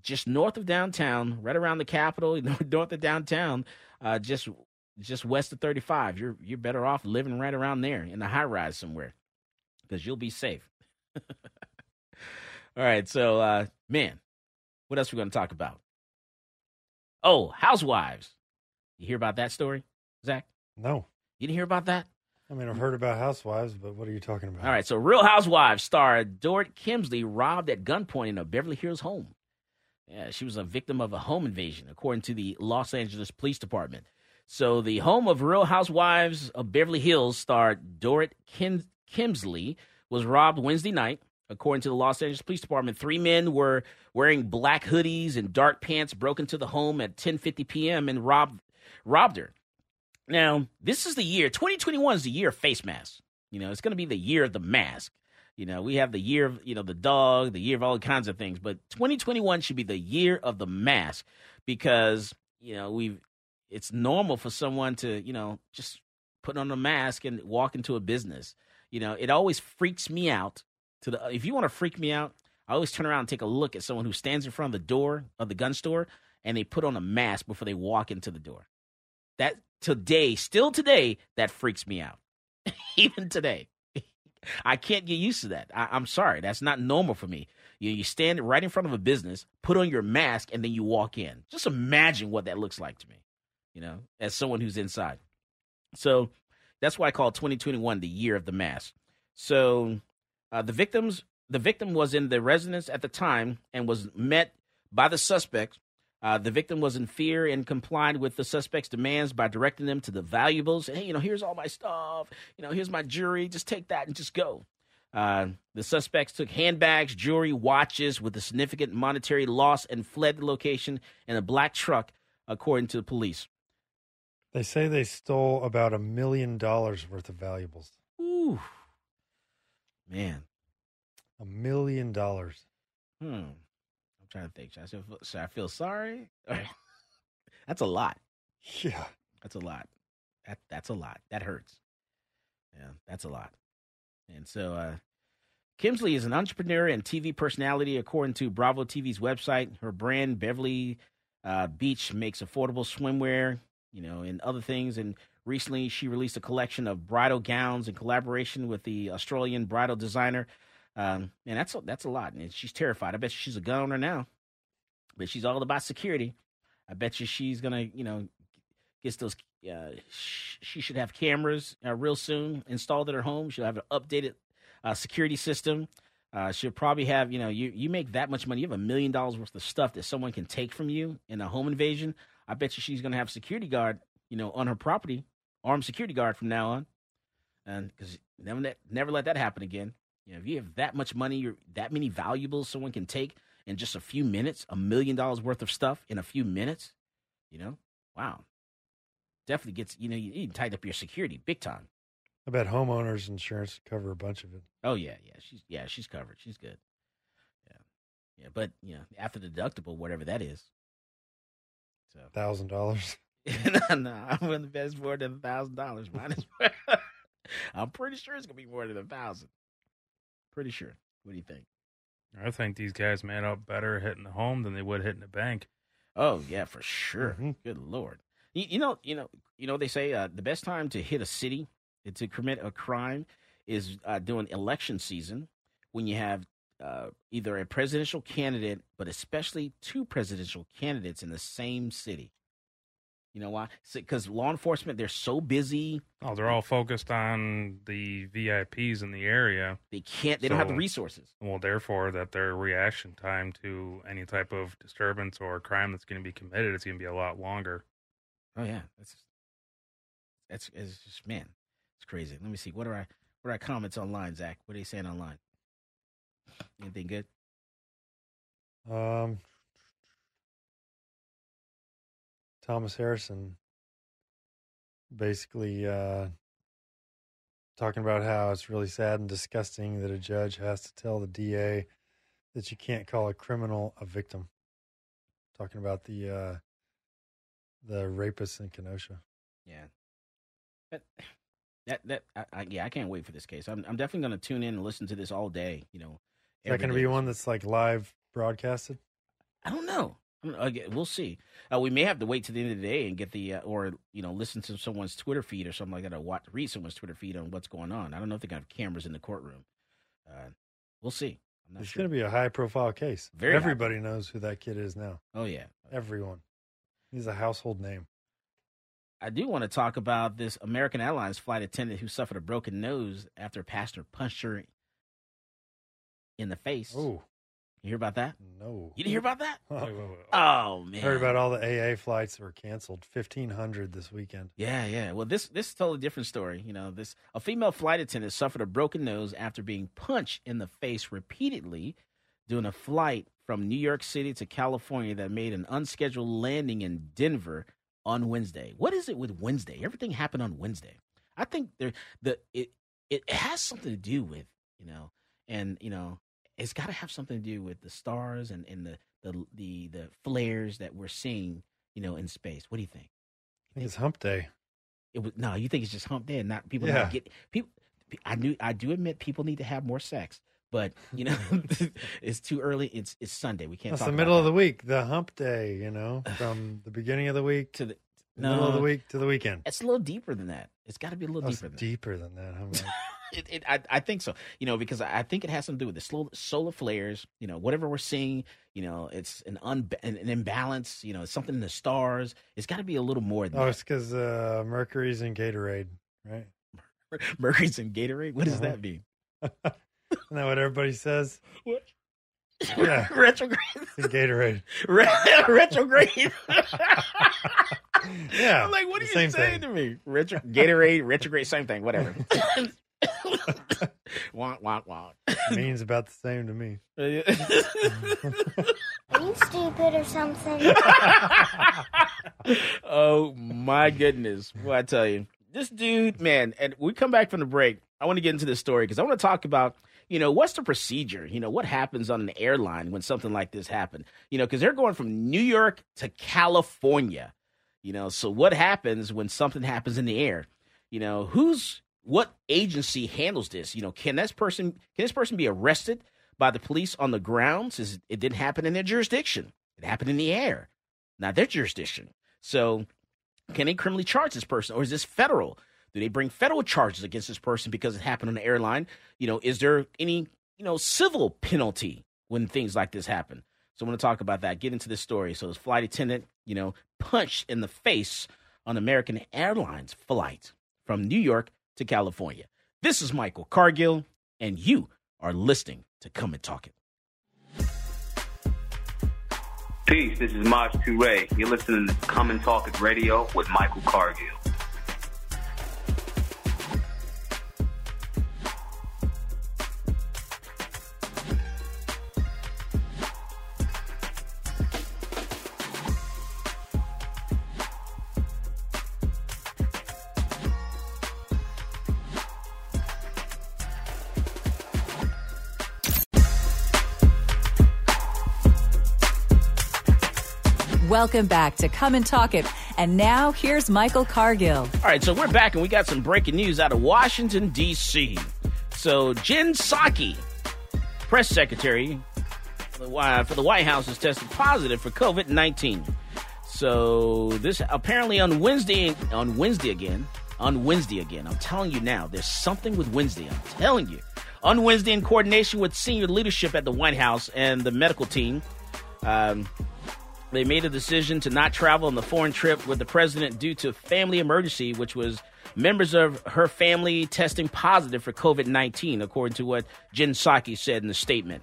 just north of downtown, right around the Capitol, north of downtown, uh, just just west of 35. You're you're better off living right around there in the high rise somewhere because you'll be safe. All right, so uh, man, what else are we going to talk about? Oh, housewives. You hear about that story, Zach? No. You didn't hear about that? I mean, I've heard about housewives, but what are you talking about? All right, so Real Housewives star Dorit Kemsley robbed at gunpoint in a Beverly Hills home. Yeah, she was a victim of a home invasion, according to the Los Angeles Police Department. So the home of Real Housewives of Beverly Hills star Dorit Kim- Kemsley was robbed Wednesday night. According to the Los Angeles Police Department, three men were wearing black hoodies and dark pants, broke into the home at 10:50 p.m. and robbed robbed her. Now, this is the year 2021 is the year of face masks. You know, it's going to be the year of the mask. You know, we have the year of, you know, the dog, the year of all kinds of things, but 2021 should be the year of the mask because, you know, we've it's normal for someone to, you know, just put on a mask and walk into a business. You know, it always freaks me out to the if you want to freak me out, I always turn around and take a look at someone who stands in front of the door of the gun store and they put on a mask before they walk into the door. That today, still today, that freaks me out. Even today. I can't get used to that. I, am sorry. That's not normal for me. You, you stand right in front of a business, put on your mask, and then you walk in. Just imagine what that looks like to me, you know, as someone who's inside. So that's why I call 2021 the year of the mask. So uh, the victims, the victim was in the residence at the time and was met by the suspects uh, the victim was in fear and complied with the suspect's demands by directing them to the valuables. Hey, you know, here's all my stuff. You know, here's my jewelry. Just take that and just go. Uh, the suspects took handbags, jewelry, watches with a significant monetary loss and fled the location in a black truck, according to the police. They say they stole about a million dollars worth of valuables. Ooh, man, a million dollars. Hmm I'm trying to think. Should I feel, should I feel sorry? that's a lot. Yeah, that's a lot. That that's a lot. That hurts. Yeah, that's a lot. And so, uh, Kemsley is an entrepreneur and TV personality, according to Bravo TV's website. Her brand, Beverly uh, Beach, makes affordable swimwear, you know, and other things. And recently, she released a collection of bridal gowns in collaboration with the Australian bridal designer um, and that's a, that's a lot. And she's terrified. I bet she's a gun owner now, but she's all about security. I bet you she's gonna, you know, get those. Uh, sh- she should have cameras uh, real soon installed at her home. She'll have an updated uh, security system. Uh, she'll probably have, you know, you you make that much money. You have a million dollars worth of stuff that someone can take from you in a home invasion. I bet you she's gonna have security guard, you know, on her property, armed security guard from now on, and because never never let that happen again. You know, if you have that much money, or that many valuables someone can take in just a few minutes, a million dollars worth of stuff in a few minutes, you know, wow. definitely gets you know you, you tighten up your security big time. I bet homeowners insurance cover a bunch of it. Oh yeah, yeah, she's yeah she's covered. She's good. Yeah, yeah, but you know after the deductible, whatever that is. So Thousand dollars. no, no, I'm willing to invest more than a thousand dollars. Mine is. I'm pretty sure it's gonna be more than a thousand. Pretty sure. What do you think? I think these guys made out better hitting the home than they would hitting the bank. Oh yeah, for sure. Good lord. You, you know, you know, you know. They say uh, the best time to hit a city to commit a crime is uh, during election season when you have uh, either a presidential candidate, but especially two presidential candidates in the same city. You know why? Because law enforcement, they're so busy. Oh, they're all focused on the VIPs in the area. They can't. They don't have the resources. Well, therefore, that their reaction time to any type of disturbance or crime that's going to be committed is going to be a lot longer. Oh yeah, that's that's it's just man, it's crazy. Let me see. What are I? What are our comments online, Zach? What are they saying online? Anything good? Um, Thomas Harrison basically uh, talking about how it's really sad and disgusting that a judge has to tell the DA that you can't call a criminal a victim. Talking about the uh, the rapists in Kenosha. Yeah. That that that I, I, yeah, I can't wait for this case. I'm I'm definitely going to tune in and listen to this all day. You know, Is that going to be one that's like live broadcasted? I don't know. Again, we'll see. Uh, we may have to wait to the end of the day and get the uh, or you know listen to someone's Twitter feed or something like that, or watch, read someone's Twitter feed on what's going on. I don't know if they're gonna have cameras in the courtroom. Uh, we'll see. I'm not It's sure. going to be a high profile case. Very high Everybody knows who that kid is now. Oh yeah, Everyone. He's a household name. I do want to talk about this American Airlines flight attendant who suffered a broken nose after a passenger punched her in the face. Oh, you hear about that? No. You didn't hear about that? Oh, Oh man, Heard about all the AA flights that were canceled. 1,500 this weekend. Yeah, yeah. Well, this this is a totally different story. You know, this a female flight attendant suffered a broken nose after being punched in the face repeatedly during a flight from New York City to California that made an unscheduled landing in Denver on Wednesday. What is it with Wednesday? Everything happened on Wednesday. I think there the it it has something to do with you know, and you know, it's got to have something to do with the stars and and the the the the flares that we're seeing, you know, in space. What do you think? I think it's hump day. It was no. You think it's just hump day and not people Yeah. not get people. I knew. I do admit people need to have more sex, but you know, it's too early. It's it's Sunday. We can't. Talk the middle of that. the week, the hump day, you know, from the beginning of the week to the middle of the week to the weekend. It's a little deeper than that. It's got to be a little it's deeper than deeper than that. It, it, I, I think so. You know, because I think it has something to do with the slow, solar flares. You know, whatever we're seeing, you know, it's an un, an, an imbalance. You know, it's something in the stars. It's got to be a little more than oh, it's because uh, Mercury's in Gatorade, right? Mercury's in Gatorade. What does Uh-huh. that mean? Isn't that what everybody says? What? Yeah. Retrograde. It's Gatorade. Re- retrograde. Yeah, I'm like, what are you saying thing. to me? Retro- Gatorade, retrograde, same thing. Whatever. wonk, wonk, wonk. means about the same to me. Are you stupid or something? oh my goodness! Well, I tell you, this dude, man. And we come back from the break. I want to get into this story because I want to talk about, you know, what's the procedure? You know, what happens on an airline when something like this happened? You know, because they're going from New York to California. You know, so what happens when something happens in the air? You know, who's what agency handles this? You know, can this person can this person be arrested by the police on the ground since it didn't happen in their jurisdiction? It happened in the air, not their jurisdiction. So, can they criminally charge this person, or is this federal? Do they bring federal charges against this person because it happened on the airline? You know, is there any you know civil penalty when things like this happen? So, I want to talk about that. Get into this story. So, this flight attendant, you know, punched in the face on American Airlines flight from New York to California. This is Michael Cargill, and you are listening to Come and Talk It. Peace, this is Maj Toure. You're listening to Come and Talk It Radio with Michael Cargill. Welcome back to Come and Talk It. And now here's Michael Cargill. All right, so we're back and we got some breaking news out of Washington, D.C. So Jen Psaki, press secretary for the White House, has tested positive for COVID 19. So this apparently on Wednesday, on Wednesday again, on Wednesday again. I'm telling you now, there's something with Wednesday. I'm telling you. On Wednesday, in coordination with senior leadership at the White House and the medical team, um, they made a decision to not travel on the foreign trip with the president due to family emergency, which was members of her family testing positive for COVID 19, according to what Jen Psaki said in the statement.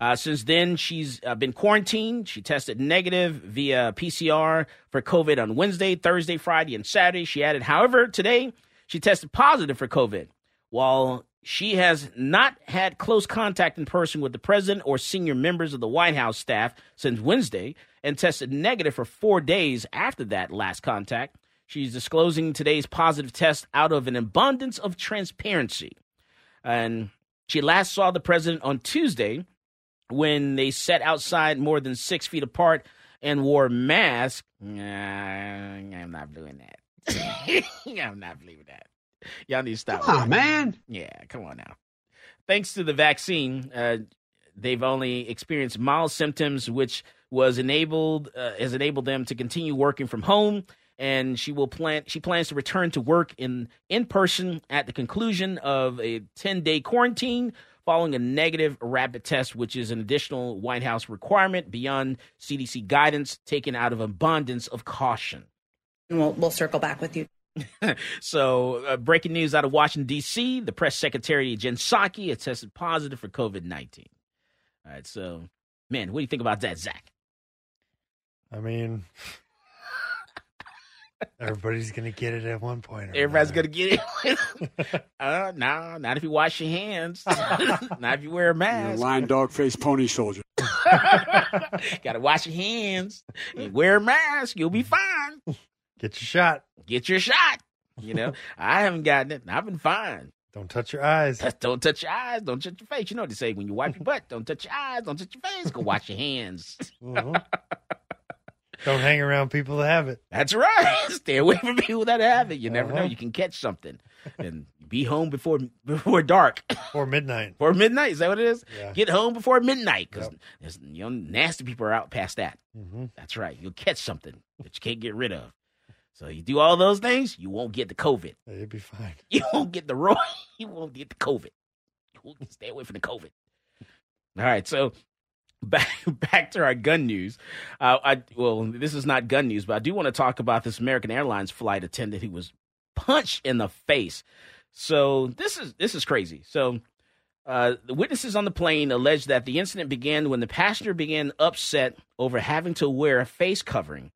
Uh, since then, she's uh, been quarantined. She tested negative via PCR for COVID on Wednesday, Thursday, Friday, and Saturday. She added, however, today she tested positive for COVID. While she has not had close contact in person with the president or senior members of the White House staff since Wednesday and tested negative for four days after that last contact. She's disclosing today's positive test out of an abundance of transparency. And she last saw the president on Tuesday when they sat outside more than six feet apart and wore masks. Nah, I'm not doing that. I'm not believing that. Y'all need to stop. Come on, man. Yeah, come on now. Thanks to the vaccine, uh, they've only experienced mild symptoms, which was enabled uh, has enabled them to continue working from home. And she will plan. She plans to return to work in in person at the conclusion of a ten day quarantine following a negative rapid test, which is an additional White House requirement beyond CDC guidance taken out of abundance of caution. And we'll, we'll circle back with you. so, uh, breaking news out of Washington, D.C. The press secretary, Jen Psaki, has tested positive for COVID 19. All right, so, man, what do you think about that, Zach? I mean, everybody's going to get it at one point. Everybody's going to get it. uh, no, not if you wash your hands. not if you wear a mask. Lion, dog, face, pony soldier. Got to wash your hands. And wear a mask. You'll be fine. Get your shot. Get your shot. You know, I haven't gotten it. I've been fine. Don't touch your eyes. Don't touch your eyes. Don't touch your face. You know what they say when you wipe your butt. Don't touch your eyes. Don't touch your face. Go wash your hands. Mm-hmm. Don't hang around people that have it. That's right. Stay away from people that have it. You never uh-huh. know. You can catch something. And be home before before dark. Or midnight. Or midnight. Is that what it is? Yeah. Get home before midnight because yep. there's you know nasty people are out past that. Mm-hmm. That's right. You'll catch something that you can't get rid of. So you do all those things, you won't get the COVID. You'll be fine. You won't get the roy. You won't get the COVID. You won't stay away from the COVID. All right, so back back to our gun news. Uh, I well, this is not gun news, but I do want to talk about this American Airlines flight attendant who was punched in the face. So this is this is crazy. So uh, the witnesses on the plane allege that the incident began when the passenger began upset over having to wear a face covering.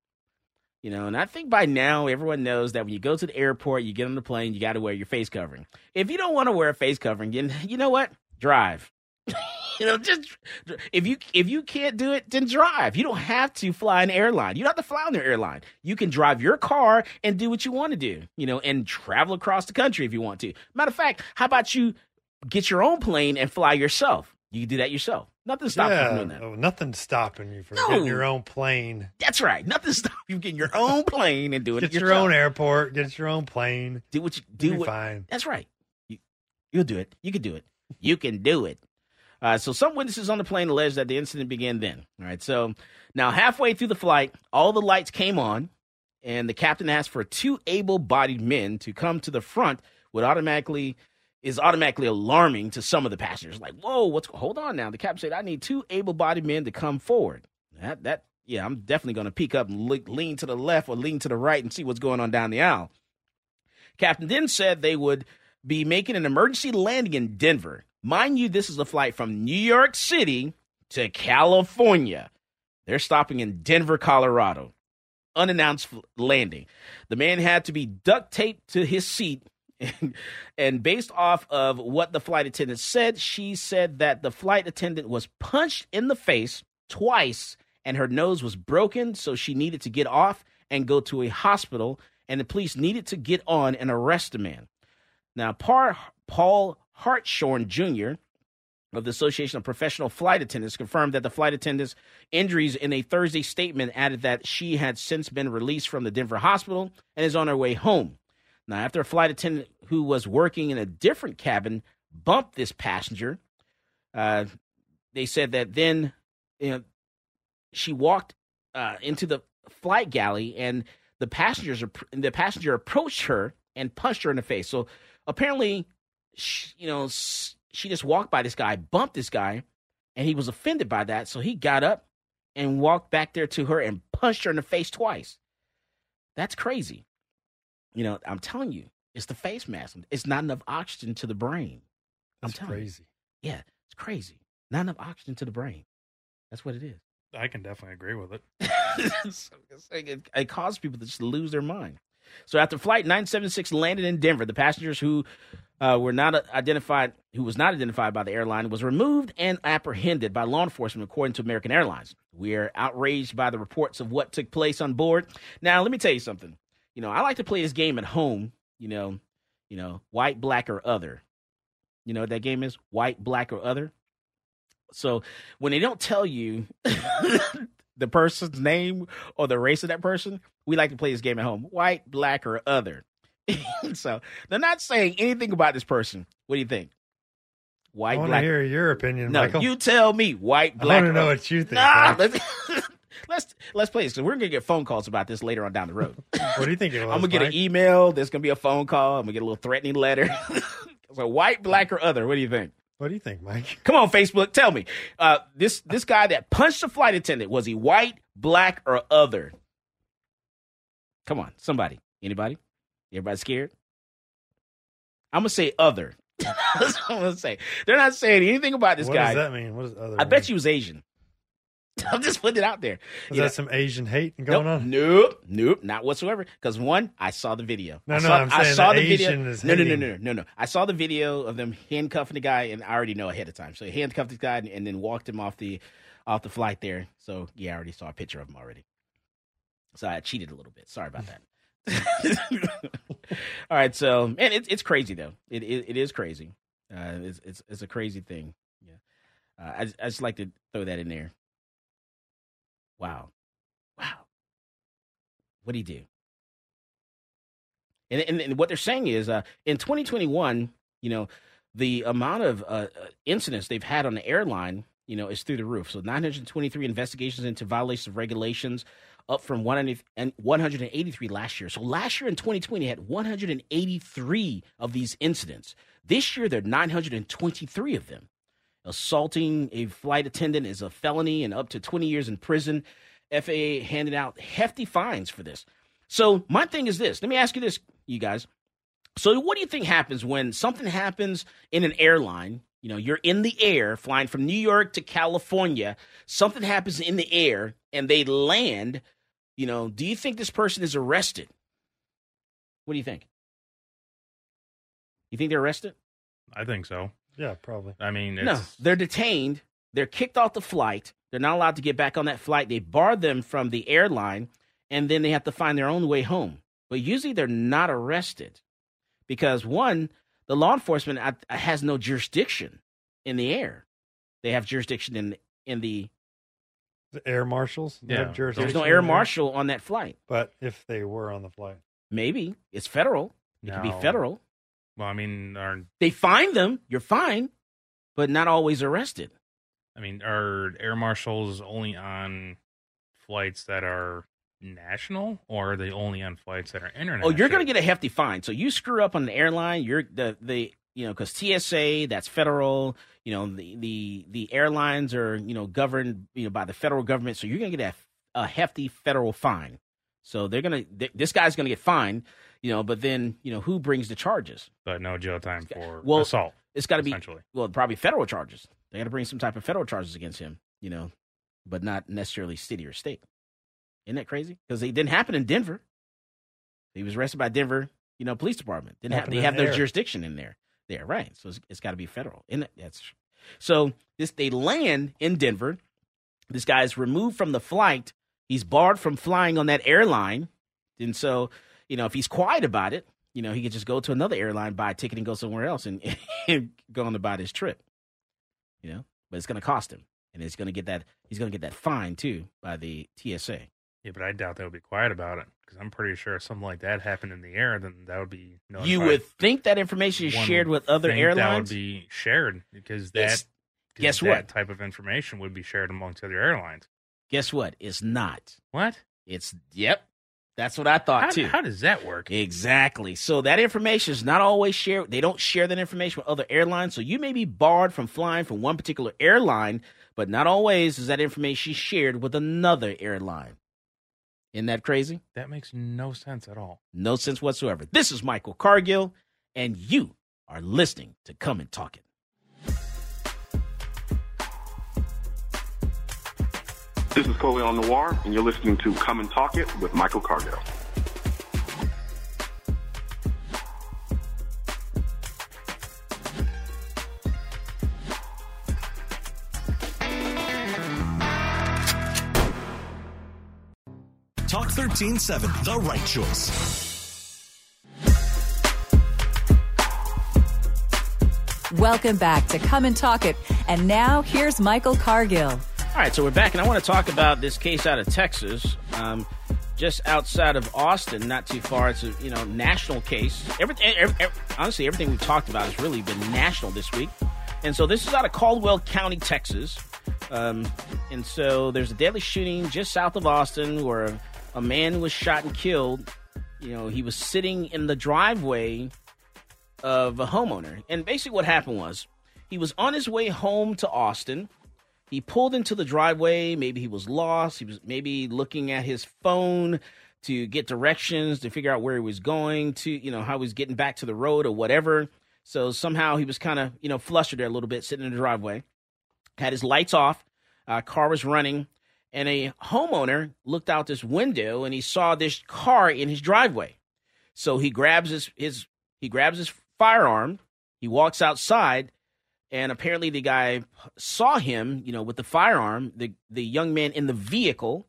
You know, and I think by now everyone knows that when you go to the airport, you get on the plane, you got to wear your face covering. If you don't want to wear a face covering, then you know what? Drive. you know, just if you if you can't do it, then drive. You don't have to fly an airline. You don't have to fly on an airline. You can drive your car and do what you want to do. You know, and travel across the country if you want to. Matter of fact, how about you get your own plane and fly yourself? You can do that yourself. Nothing stopping yeah, you from doing that. Oh, nothing's stopping you from no. getting your own plane. That's right. Nothing's stopping you from getting your own plane and doing get it. Get your own airport. Get your own plane. Do what you do. What, fine. That's right. You, will do it. You can do it. You can do it. Uh, so some witnesses on the plane allege that the incident began then. All right. So now halfway through the flight, all the lights came on, and the captain asked for two able-bodied men to come to the front. Would automatically is automatically alarming to some of the passengers. Like, whoa, what's hold on now? The captain said, I need two able-bodied men to come forward. That that yeah, I'm definitely going to peek up and le- lean to the left or lean to the right and see what's going on down the aisle. Captain then said they would be making an emergency landing in Denver. Mind you, this is a flight from New York City to California. They're stopping in Denver, Colorado. Unannounced landing. The man had to be duct taped to his seat and, based off of what the flight attendant said, she said that the flight attendant was punched in the face twice and her nose was broken, so she needed to get off and go to a hospital, and the police needed to get on and arrest the man. Now, Paul Hartshorn Jr., of the Association of Professional Flight Attendants confirmed that the flight attendant's injuries in a Thursday statement added that she had since been released from the Denver hospital and is on her way home. Now, after a flight attendant who was working in a different cabin bumped this passenger, uh, they said that then you know, she walked uh, into the flight galley and the passengers the passenger approached her and punched her in the face. So apparently, she, you know, she just walked by this guy, bumped this guy, and he was offended by that. So he got up and walked back there to her and punched her in the face twice. That's crazy. You know, I'm telling you, it's the face mask. It's not enough oxygen to the brain. I'm That's telling crazy. You. Yeah, it's crazy. Not enough oxygen to the brain. That's what it is. I can definitely agree with it. it, it causes people to just lose their mind. So after flight 976 landed in Denver, the passengers who uh, were not identified, who was not identified by the airline, was removed and apprehended by law enforcement, according to American Airlines. We are outraged by the reports of what took place on board. Now, let me tell you something. You know, I like to play this game at home. You know, you know, white, black, or other. You know what that game is? White, black, or other. So when they don't tell you the person's name or the race of that person, we like to play this game at home. White, black, or other. so they're not saying anything about this person. What do you think? White, black. I want to hear your opinion, no, Michael. you tell me. White, black. I want to know what you think. Nah, let's, let's let's play this. So we're gonna get phone calls about this later on down the road. what do you think was? I'm gonna get Mike? an email. There's gonna be a phone call. I'm gonna get a little threatening letter. so white, black, or other. What do you think? What do you think, Mike? Come on, Facebook, tell me. Uh, this this guy that punched the flight attendant was he white, black, or other? Come on, somebody, anybody? Everybody scared? I'm gonna say other. That's what I'm gonna say. They're not saying anything about this what guy. What does that mean? What does other? I mean? bet you was Asian. I'm just putting it out there. Is You that know- some Asian hate going nope, on? Nope, nope, not whatsoever. Because one, I saw the video. No, I no, saw, I'm I saying saw the the video. Asian is no, no, no, no, no, no. I saw the video of them handcuffing the guy, and I already know ahead of time. So he handcuffed the guy and, and then walked him off the off the flight there. So yeah, I already saw a picture of him already. So I cheated a little bit. Sorry about that. All right, so and it's it's crazy though. It it, it is crazy. Uh, it's it's it's a crazy thing. Yeah, uh, I I just like to throw that in there. Wow, wow. What would he do? And, and and what they're saying is, uh, in 2021, you know, the amount of uh, uh, incidents they've had on the airline, you know, is through the roof. So 923 investigations into violations of regulations, up from 183 last year. So last year in 2020 had 183 of these incidents. This year there are 923 of them. Assaulting a flight attendant is a felony and up to 20 years in prison. FAA handed out hefty fines for this. So my thing is this. Let me ask you this, you guys. So what do you think happens when something happens in an airline? You know, you're in the air flying from New York to California. Something happens in the air and they land. You know, do you think this person is arrested? What do you think? You think they're arrested? I think so. Yeah, probably. I mean, it's, No, they're detained. They're kicked off the flight. They're not allowed to get back on that flight. They bar them from the airline, and then they have to find their own way home. But usually they're not arrested because one, the law enforcement uh, has no jurisdiction in the air. They have jurisdiction in in the. The air marshals. they Yeah. jurisdiction There's no air marshal on that flight. But if they were on the flight, Maybe it's federal. It could be federal. Well, I mean, are They find them. You're fine, but not always arrested. I mean, are air marshals only on flights that are national, or are they only on flights that are international? Oh, you're going to get a hefty fine. So you screw up on the airline, you're the the you know because TSA that's federal. You know the the the airlines are you know governed you know by the federal government. So you're going to get a, a hefty federal fine. So they're gonna th- this guy's going to get fined. You know, but then you know who brings the charges? but no jail time for Well, assault. It's got to be well, probably federal charges. They got to bring some type of federal charges against him. You know, but not necessarily city or state. Isn't that crazy? Because it didn't happen in Denver. He was arrested by Denver, you know, police department. Didn't have, they have their jurisdiction in there. There, right? So it's, it's got to be federal. And that's so. This they land in Denver. This guy's removed from the flight. He's barred from flying on that airline, and so you know if he's quiet about it, you know he could just go to another airline, buy a ticket, and go somewhere else, and, and go on about his trip. You know, but it's going to cost him, and it's going to get that he's going to get that fine too by the TSA. Yeah, but I doubt they'll be quiet about it because I'm pretty sure if something like that happened in the air, then that would be notified. You would think that information is One shared with other airlines. That would be shared because that. Guess that what? type of information would be shared amongst other airlines. Guess what? It's not. What? It's yep. That's what I thought How, too. how does that work? Exactly. So that information is not always shared. They don't share that information with other airlines. So you may be barred from flying from one particular airline, but not always is that information shared with another airline. Isn't that crazy? That makes no sense at all. No sense whatsoever. This is Michael Cargill, and you are listening to Come and Talk It. This is Colion Noir, and you're listening to Come and Talk It with Michael Cargill. Talk 1370, the right choice. Welcome back to Come and Talk It. And now here's Michael Cargill. All right, so we're back, and I want to talk about this case out of Texas, um, just outside of Austin, not too far. It's a you know national case. Everything, every, every- honestly, everything we've talked about has really been national this week. And so this is out of Caldwell County, Texas. Um, and so there's a deadly shooting just south of Austin where a, a man was shot and killed. You know, he was sitting in the driveway of a homeowner. And basically, what happened was he was on his way home to Austin. He pulled into the driveway. Maybe he was lost. He was maybe looking at his phone to get directions to figure out where he was going to, you know, how he was getting back to the road or whatever. So somehow he was kind of, you know, flustered there a little bit, sitting in the driveway. Had his lights off. Uh, car was running, and a homeowner looked out this window and he saw this car in his driveway. So he grabs his his he grabs his firearm. He walks outside, and apparently the guy saw him, you know, with the firearm. The the young man in the vehicle.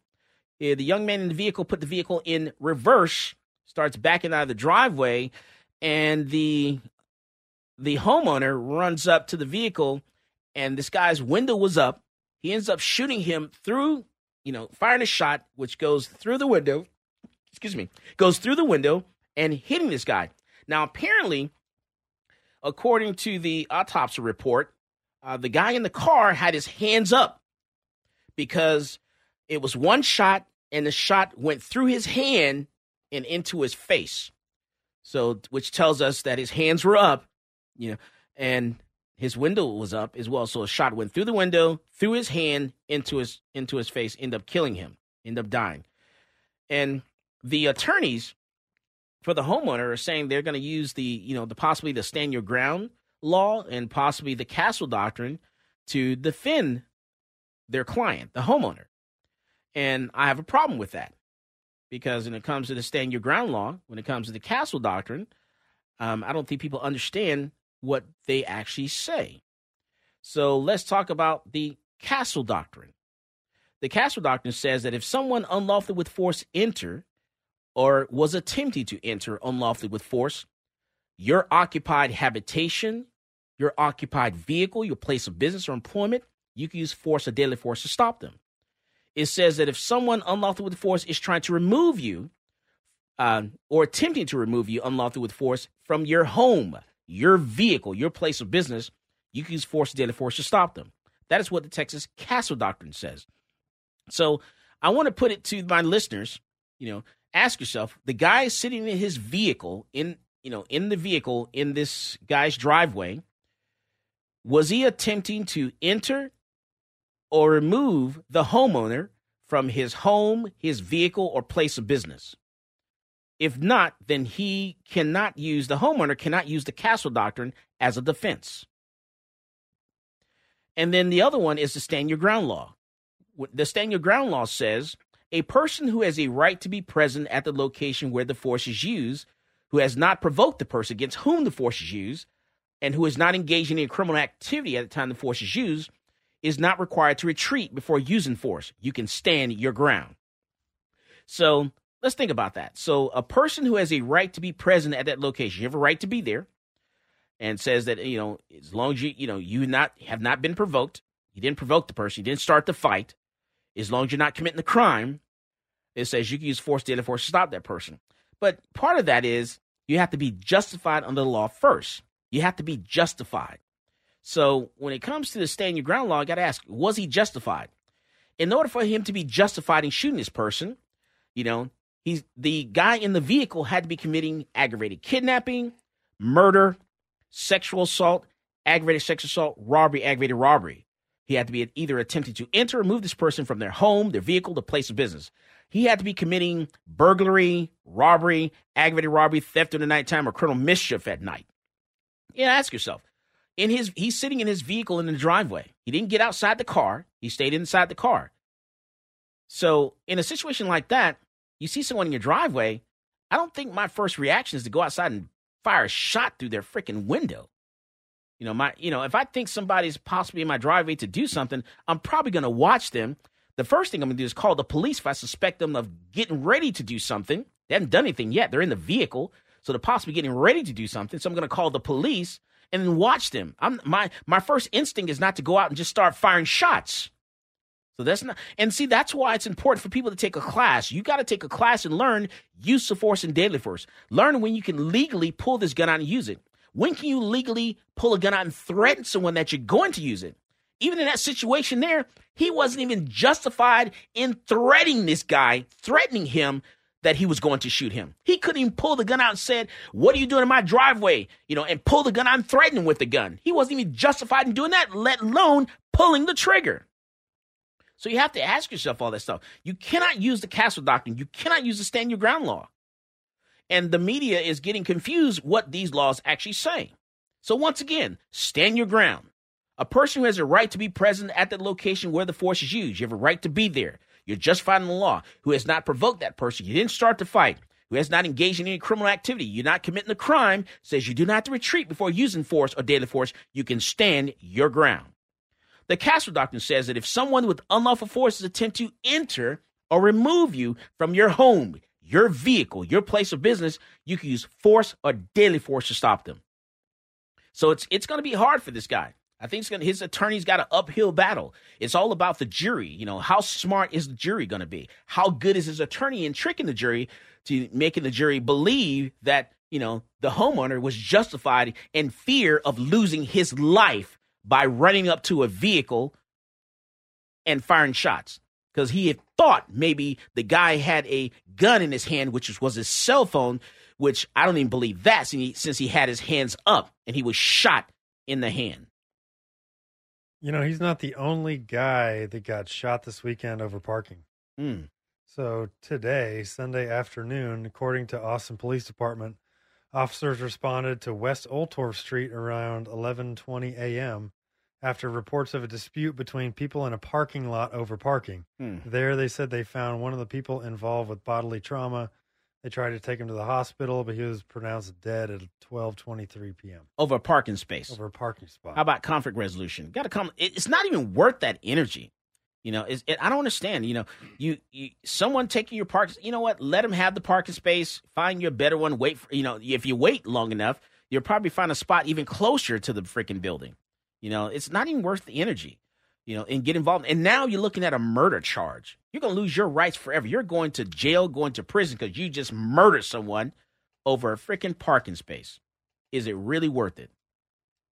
Uh, the young man in the vehicle put the vehicle in reverse, starts backing out of the driveway, and the the homeowner runs up to the vehicle, and this guy's window was up. He ends up shooting him through, you know, firing a shot, which goes through the window. Excuse me, goes through the window and hitting this guy. Now, apparently, according to the autopsy report, uh, the guy in the car had his hands up because it was one shot and the shot went through his hand and into his face. So, which tells us that his hands were up, you know, and his window was up as well. So a shot went through the window, through his hand, into his into his face, ended up killing him, ended up dying. And the attorneys for the homeowner are saying they're going to use the, you know, the possibly the stand your ground law and possibly the castle doctrine to defend their client, the homeowner. And I have a problem with that because when it comes to the stand your ground law, when it comes to the castle doctrine, um, I don't think people understand what they actually say. So let's talk about the castle doctrine. The castle doctrine says that if someone unlawfully with force enter or was attempting to enter unlawfully with force, your occupied habitation, your occupied vehicle, your place of business or employment, you can use force or deadly force to stop them. It says that if someone unlawfully with force is trying to remove you uh, or attempting to remove you unlawfully with force from your home, your vehicle, your place of business, you can use force or deadly force to stop them. That is what the Texas Castle Doctrine says. So I want to put it to my listeners, you know, ask yourself, the guy is sitting in his vehicle, in you know, in the vehicle in this guy's driveway, was he attempting to enter or remove the homeowner from his home, his vehicle, or place of business? If not, then he cannot use the homeowner cannot use the castle doctrine as a defense. And then the other one is the stand your ground law. The stand your ground law says a person who has a right to be present at the location where the force is used, who has not provoked the person against whom the force is used, and who is not engaged in any criminal activity at the time the force is used, is not required to retreat before using force. You can stand your ground. So let's think about that. So a person who has a right to be present at that location, you have a right to be there, and says that you know as long as you you know you not have not been provoked, you didn't provoke the person, you didn't start the fight. As long as you're not committing the crime, it says you can use force, deadly force to stop that person. But part of that is you have to be justified under the law first. You have to be justified. So when it comes to the stand your ground law, I got to ask, was he justified? In order for him to be justified in shooting this person, you know, he's the guy in the vehicle had to be committing aggravated kidnapping, murder, sexual assault, aggravated sexual assault, robbery, aggravated robbery. He had to be either attempting to enter or move this person from their home, their vehicle, the place of business. He had to be committing burglary, robbery, aggravated robbery, theft in the nighttime, or criminal mischief at night. Yeah, ask yourself. In his he's sitting in his vehicle in the driveway. He didn't get outside the car. He stayed inside the car. So in a situation like that, you see someone in your driveway, I don't think my first reaction is to go outside and fire a shot through their freaking window. You know, my you know, if I think somebody's possibly in my driveway to do something, I'm probably gonna watch them. The first thing I'm gonna do is call the police if I suspect them of getting ready to do something. They haven't done anything yet. They're in the vehicle. So they're possibly getting ready to do something. So I'm gonna call the police and watch them. I'm my my first instinct is not to go out and just start firing shots. So that's not, and see, that's why it's important for people to take a class. You got to take a class and learn use of force and deadly force. Learn when you can legally pull this gun out and use it. When can you legally pull a gun out and threaten someone that you're going to use it? Even in that situation there, he wasn't even justified in threatening this guy, threatening him that he was going to shoot him. He couldn't even pull the gun out and said, "What are you doing in my driveway?" You know, and pull the gun out and threaten him with the gun. He wasn't even justified in doing that, let alone pulling the trigger. So you have to ask yourself all that stuff. You cannot use the castle doctrine. You cannot use the stand your ground law. And the media is getting confused what these laws actually say. So once again, stand your ground. A person who has a right to be present at the location where the force is used, you have a right to be there. You're justified in the law. Who has not provoked that person, you didn't start the fight. Who has not engaged in any criminal activity, you're not committing a crime, says you do not have to retreat before using force or deadly force. You can stand your ground. The Castle Doctrine says that if someone with unlawful forces attempt to enter or remove you from your home, your vehicle, your place of business, you can use force or deadly force to stop them. So it's it's going to be hard for this guy. I think gonna, his attorney's got an uphill battle. It's all about the jury. You know, how smart is the jury going to be? How good is his attorney in tricking the jury to making the jury believe that you know the homeowner was justified in fear of losing his life by running up to a vehicle and firing shots because he had thought maybe the guy had a gun in his hand, which was his cell phone, which I don't even believe that since he, had his hands up and he was shot in the hand. You know, he's not the only guy that got shot this weekend over parking. Mm. So today, Sunday afternoon, according to Austin Police Department, officers responded to West Oltorf Street around 11:20 a.m. after reports of a dispute between people in a parking lot over parking. Hmm. There, they said they found one of the people involved with bodily trauma. They tried to take him to the hospital, but he was pronounced dead at 12:23 p.m. over a parking space. over a parking spot. How about conflict resolution? Got to come. it- It's not even worth that energy. You know, it, I don't understand. You know, you, you someone taking your park. You know what? Let them have the parking space. Find you a better one. Wait for you know. If you wait long enough, you'll probably find a spot even closer to the freaking building. You know, it's not even worth the energy. You know, and get involved. And now you're looking at a murder charge. You're gonna lose your rights forever. You're going to jail, going to prison because you just murdered someone over a freaking parking space. Is it really worth it?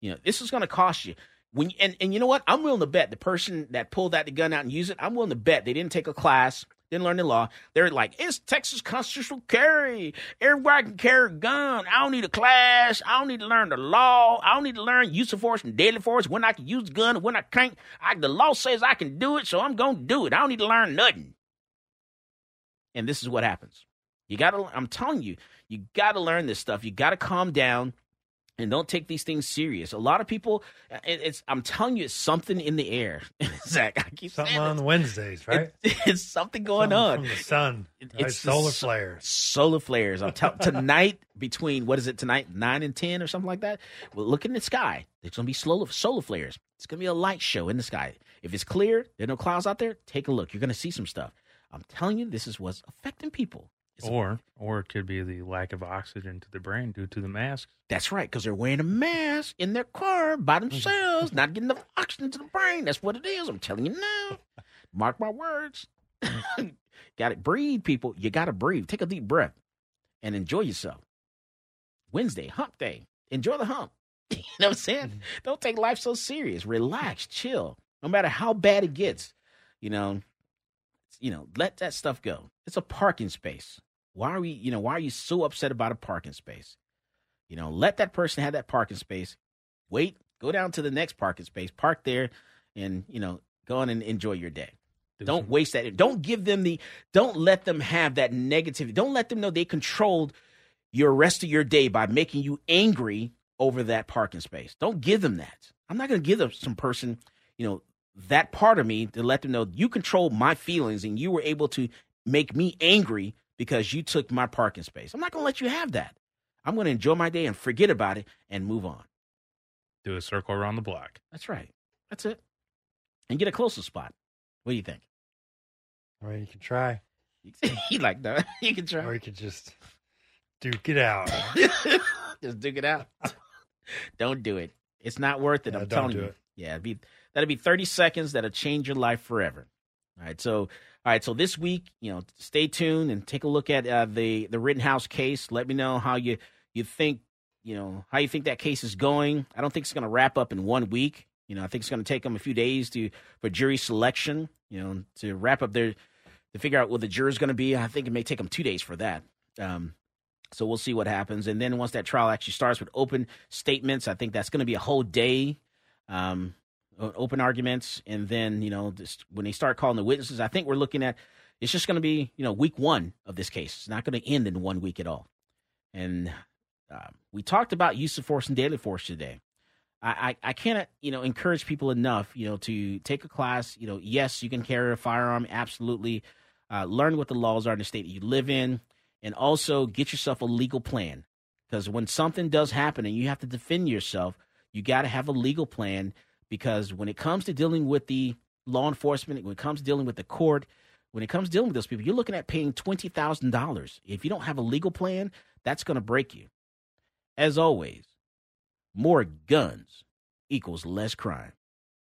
You know, this is going to cost you. When and, and you know what? I'm willing to bet the person that pulled that gun out and used it, I'm willing to bet they didn't take a class, didn't learn the law. They're like, it's Texas constitutional carry. Everybody can carry a gun. I don't need a class. I don't need to learn the law. I don't need to learn use of force and deadly force, when I can use the gun when I can't. I, the law says I can do it, so I'm going to do it. I don't need to learn nothing. And this is what happens. You got to, I'm telling you, you got to learn this stuff. You got to calm down and don't take these things serious. A lot of people, it, it's I'm telling you, it's something in the air. Zach, I keep Something saying on Wednesdays, right? It, it's something going Something on. from the sun. It- right? it's solar s- flares. Solar flares. I'm tell tonight between what is it tonight nine and ten or something like that. Well, look in the sky. There's gonna be solar solar flares. It's gonna be a light show in the sky. If it's clear, there are no clouds out there. Take a look. You're gonna see some stuff. I'm telling you, this is what's affecting people. Or or it could be the lack of oxygen to the brain due to the masks. That's right, because they're wearing a mask in their car by themselves, not getting the oxygen to the brain. That's what it is. I'm telling you now. Mark my words. got it. Breathe, people. You got to breathe. Take a deep breath and enjoy yourself. Wednesday, hump day. Enjoy the hump. you know what I'm saying? Mm-hmm. Don't take life so serious. Relax, chill. No matter how bad it gets, you know, you know, let that stuff go. It's a parking space. Why are we, you know, why are you so upset about a parking space? You know, let that person have that parking space. Wait, go down to the next parking space, park there, and you know, go on and enjoy your day. Don't waste that. Don't give them the. Don't let them have that negativity. Don't let them know they controlled your rest of your day by making you angry over that parking space. Don't give them that. I'm not going to give them some person, you know, that part of me to let them know you control my feelings and you were able to make me angry because you took my parking space. I'm not going to let you have that. I'm going to enjoy my day and forget about it and move on. Do a circle around the block. That's right. That's it. And get a closer spot. What do you think? Or you can try. you like that? You can try. Or you could just duke it out. just duke it out. don't do it. It's not worth it. Yeah, I'm telling you. It. Yeah, it'd be that'll be 30 seconds that'll change your life forever. All right. So, all right. So this week, you know, stay tuned and take a look at uh, the the Rittenhouse case. Let me know how you you think you know how you think that case is going. I don't think it's going to wrap up in one week. You know, I think it's going to take them a few days to for jury selection. You know, to wrap up their to figure out what the juror's going to be. I think it may take them two days for that. Um, so we'll see what happens. And then once that trial actually starts with open statements, I think that's going to be a whole day. Um, open arguments, and then you know just when they start calling the witnesses, I think we're looking at it's just going to be you know week one of this case. It's not going to end in one week at all. And uh, we talked about use of force and deadly force today. I, I, I cannot you know encourage people enough you know to take a class. You know, yes, you can carry a firearm, absolutely. Uh, learn what the laws are in the state that you live in, and also get yourself a legal plan. Because when something does happen and you have to defend yourself, you got to have a legal plan because when it comes to dealing with the law enforcement, when it comes to dealing with the court, when it comes to dealing with those people, you're looking at paying $20,000. If you don't have a legal plan, that's going to break you. As always, more guns equals less crime.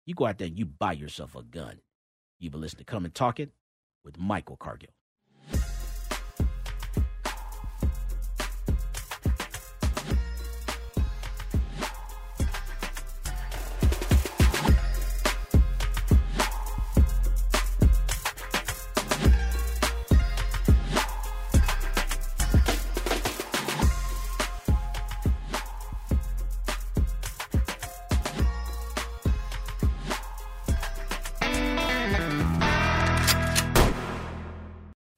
You go out there and you buy yourself a gun. You've been listening to Come and Talk It with Michael Cargill.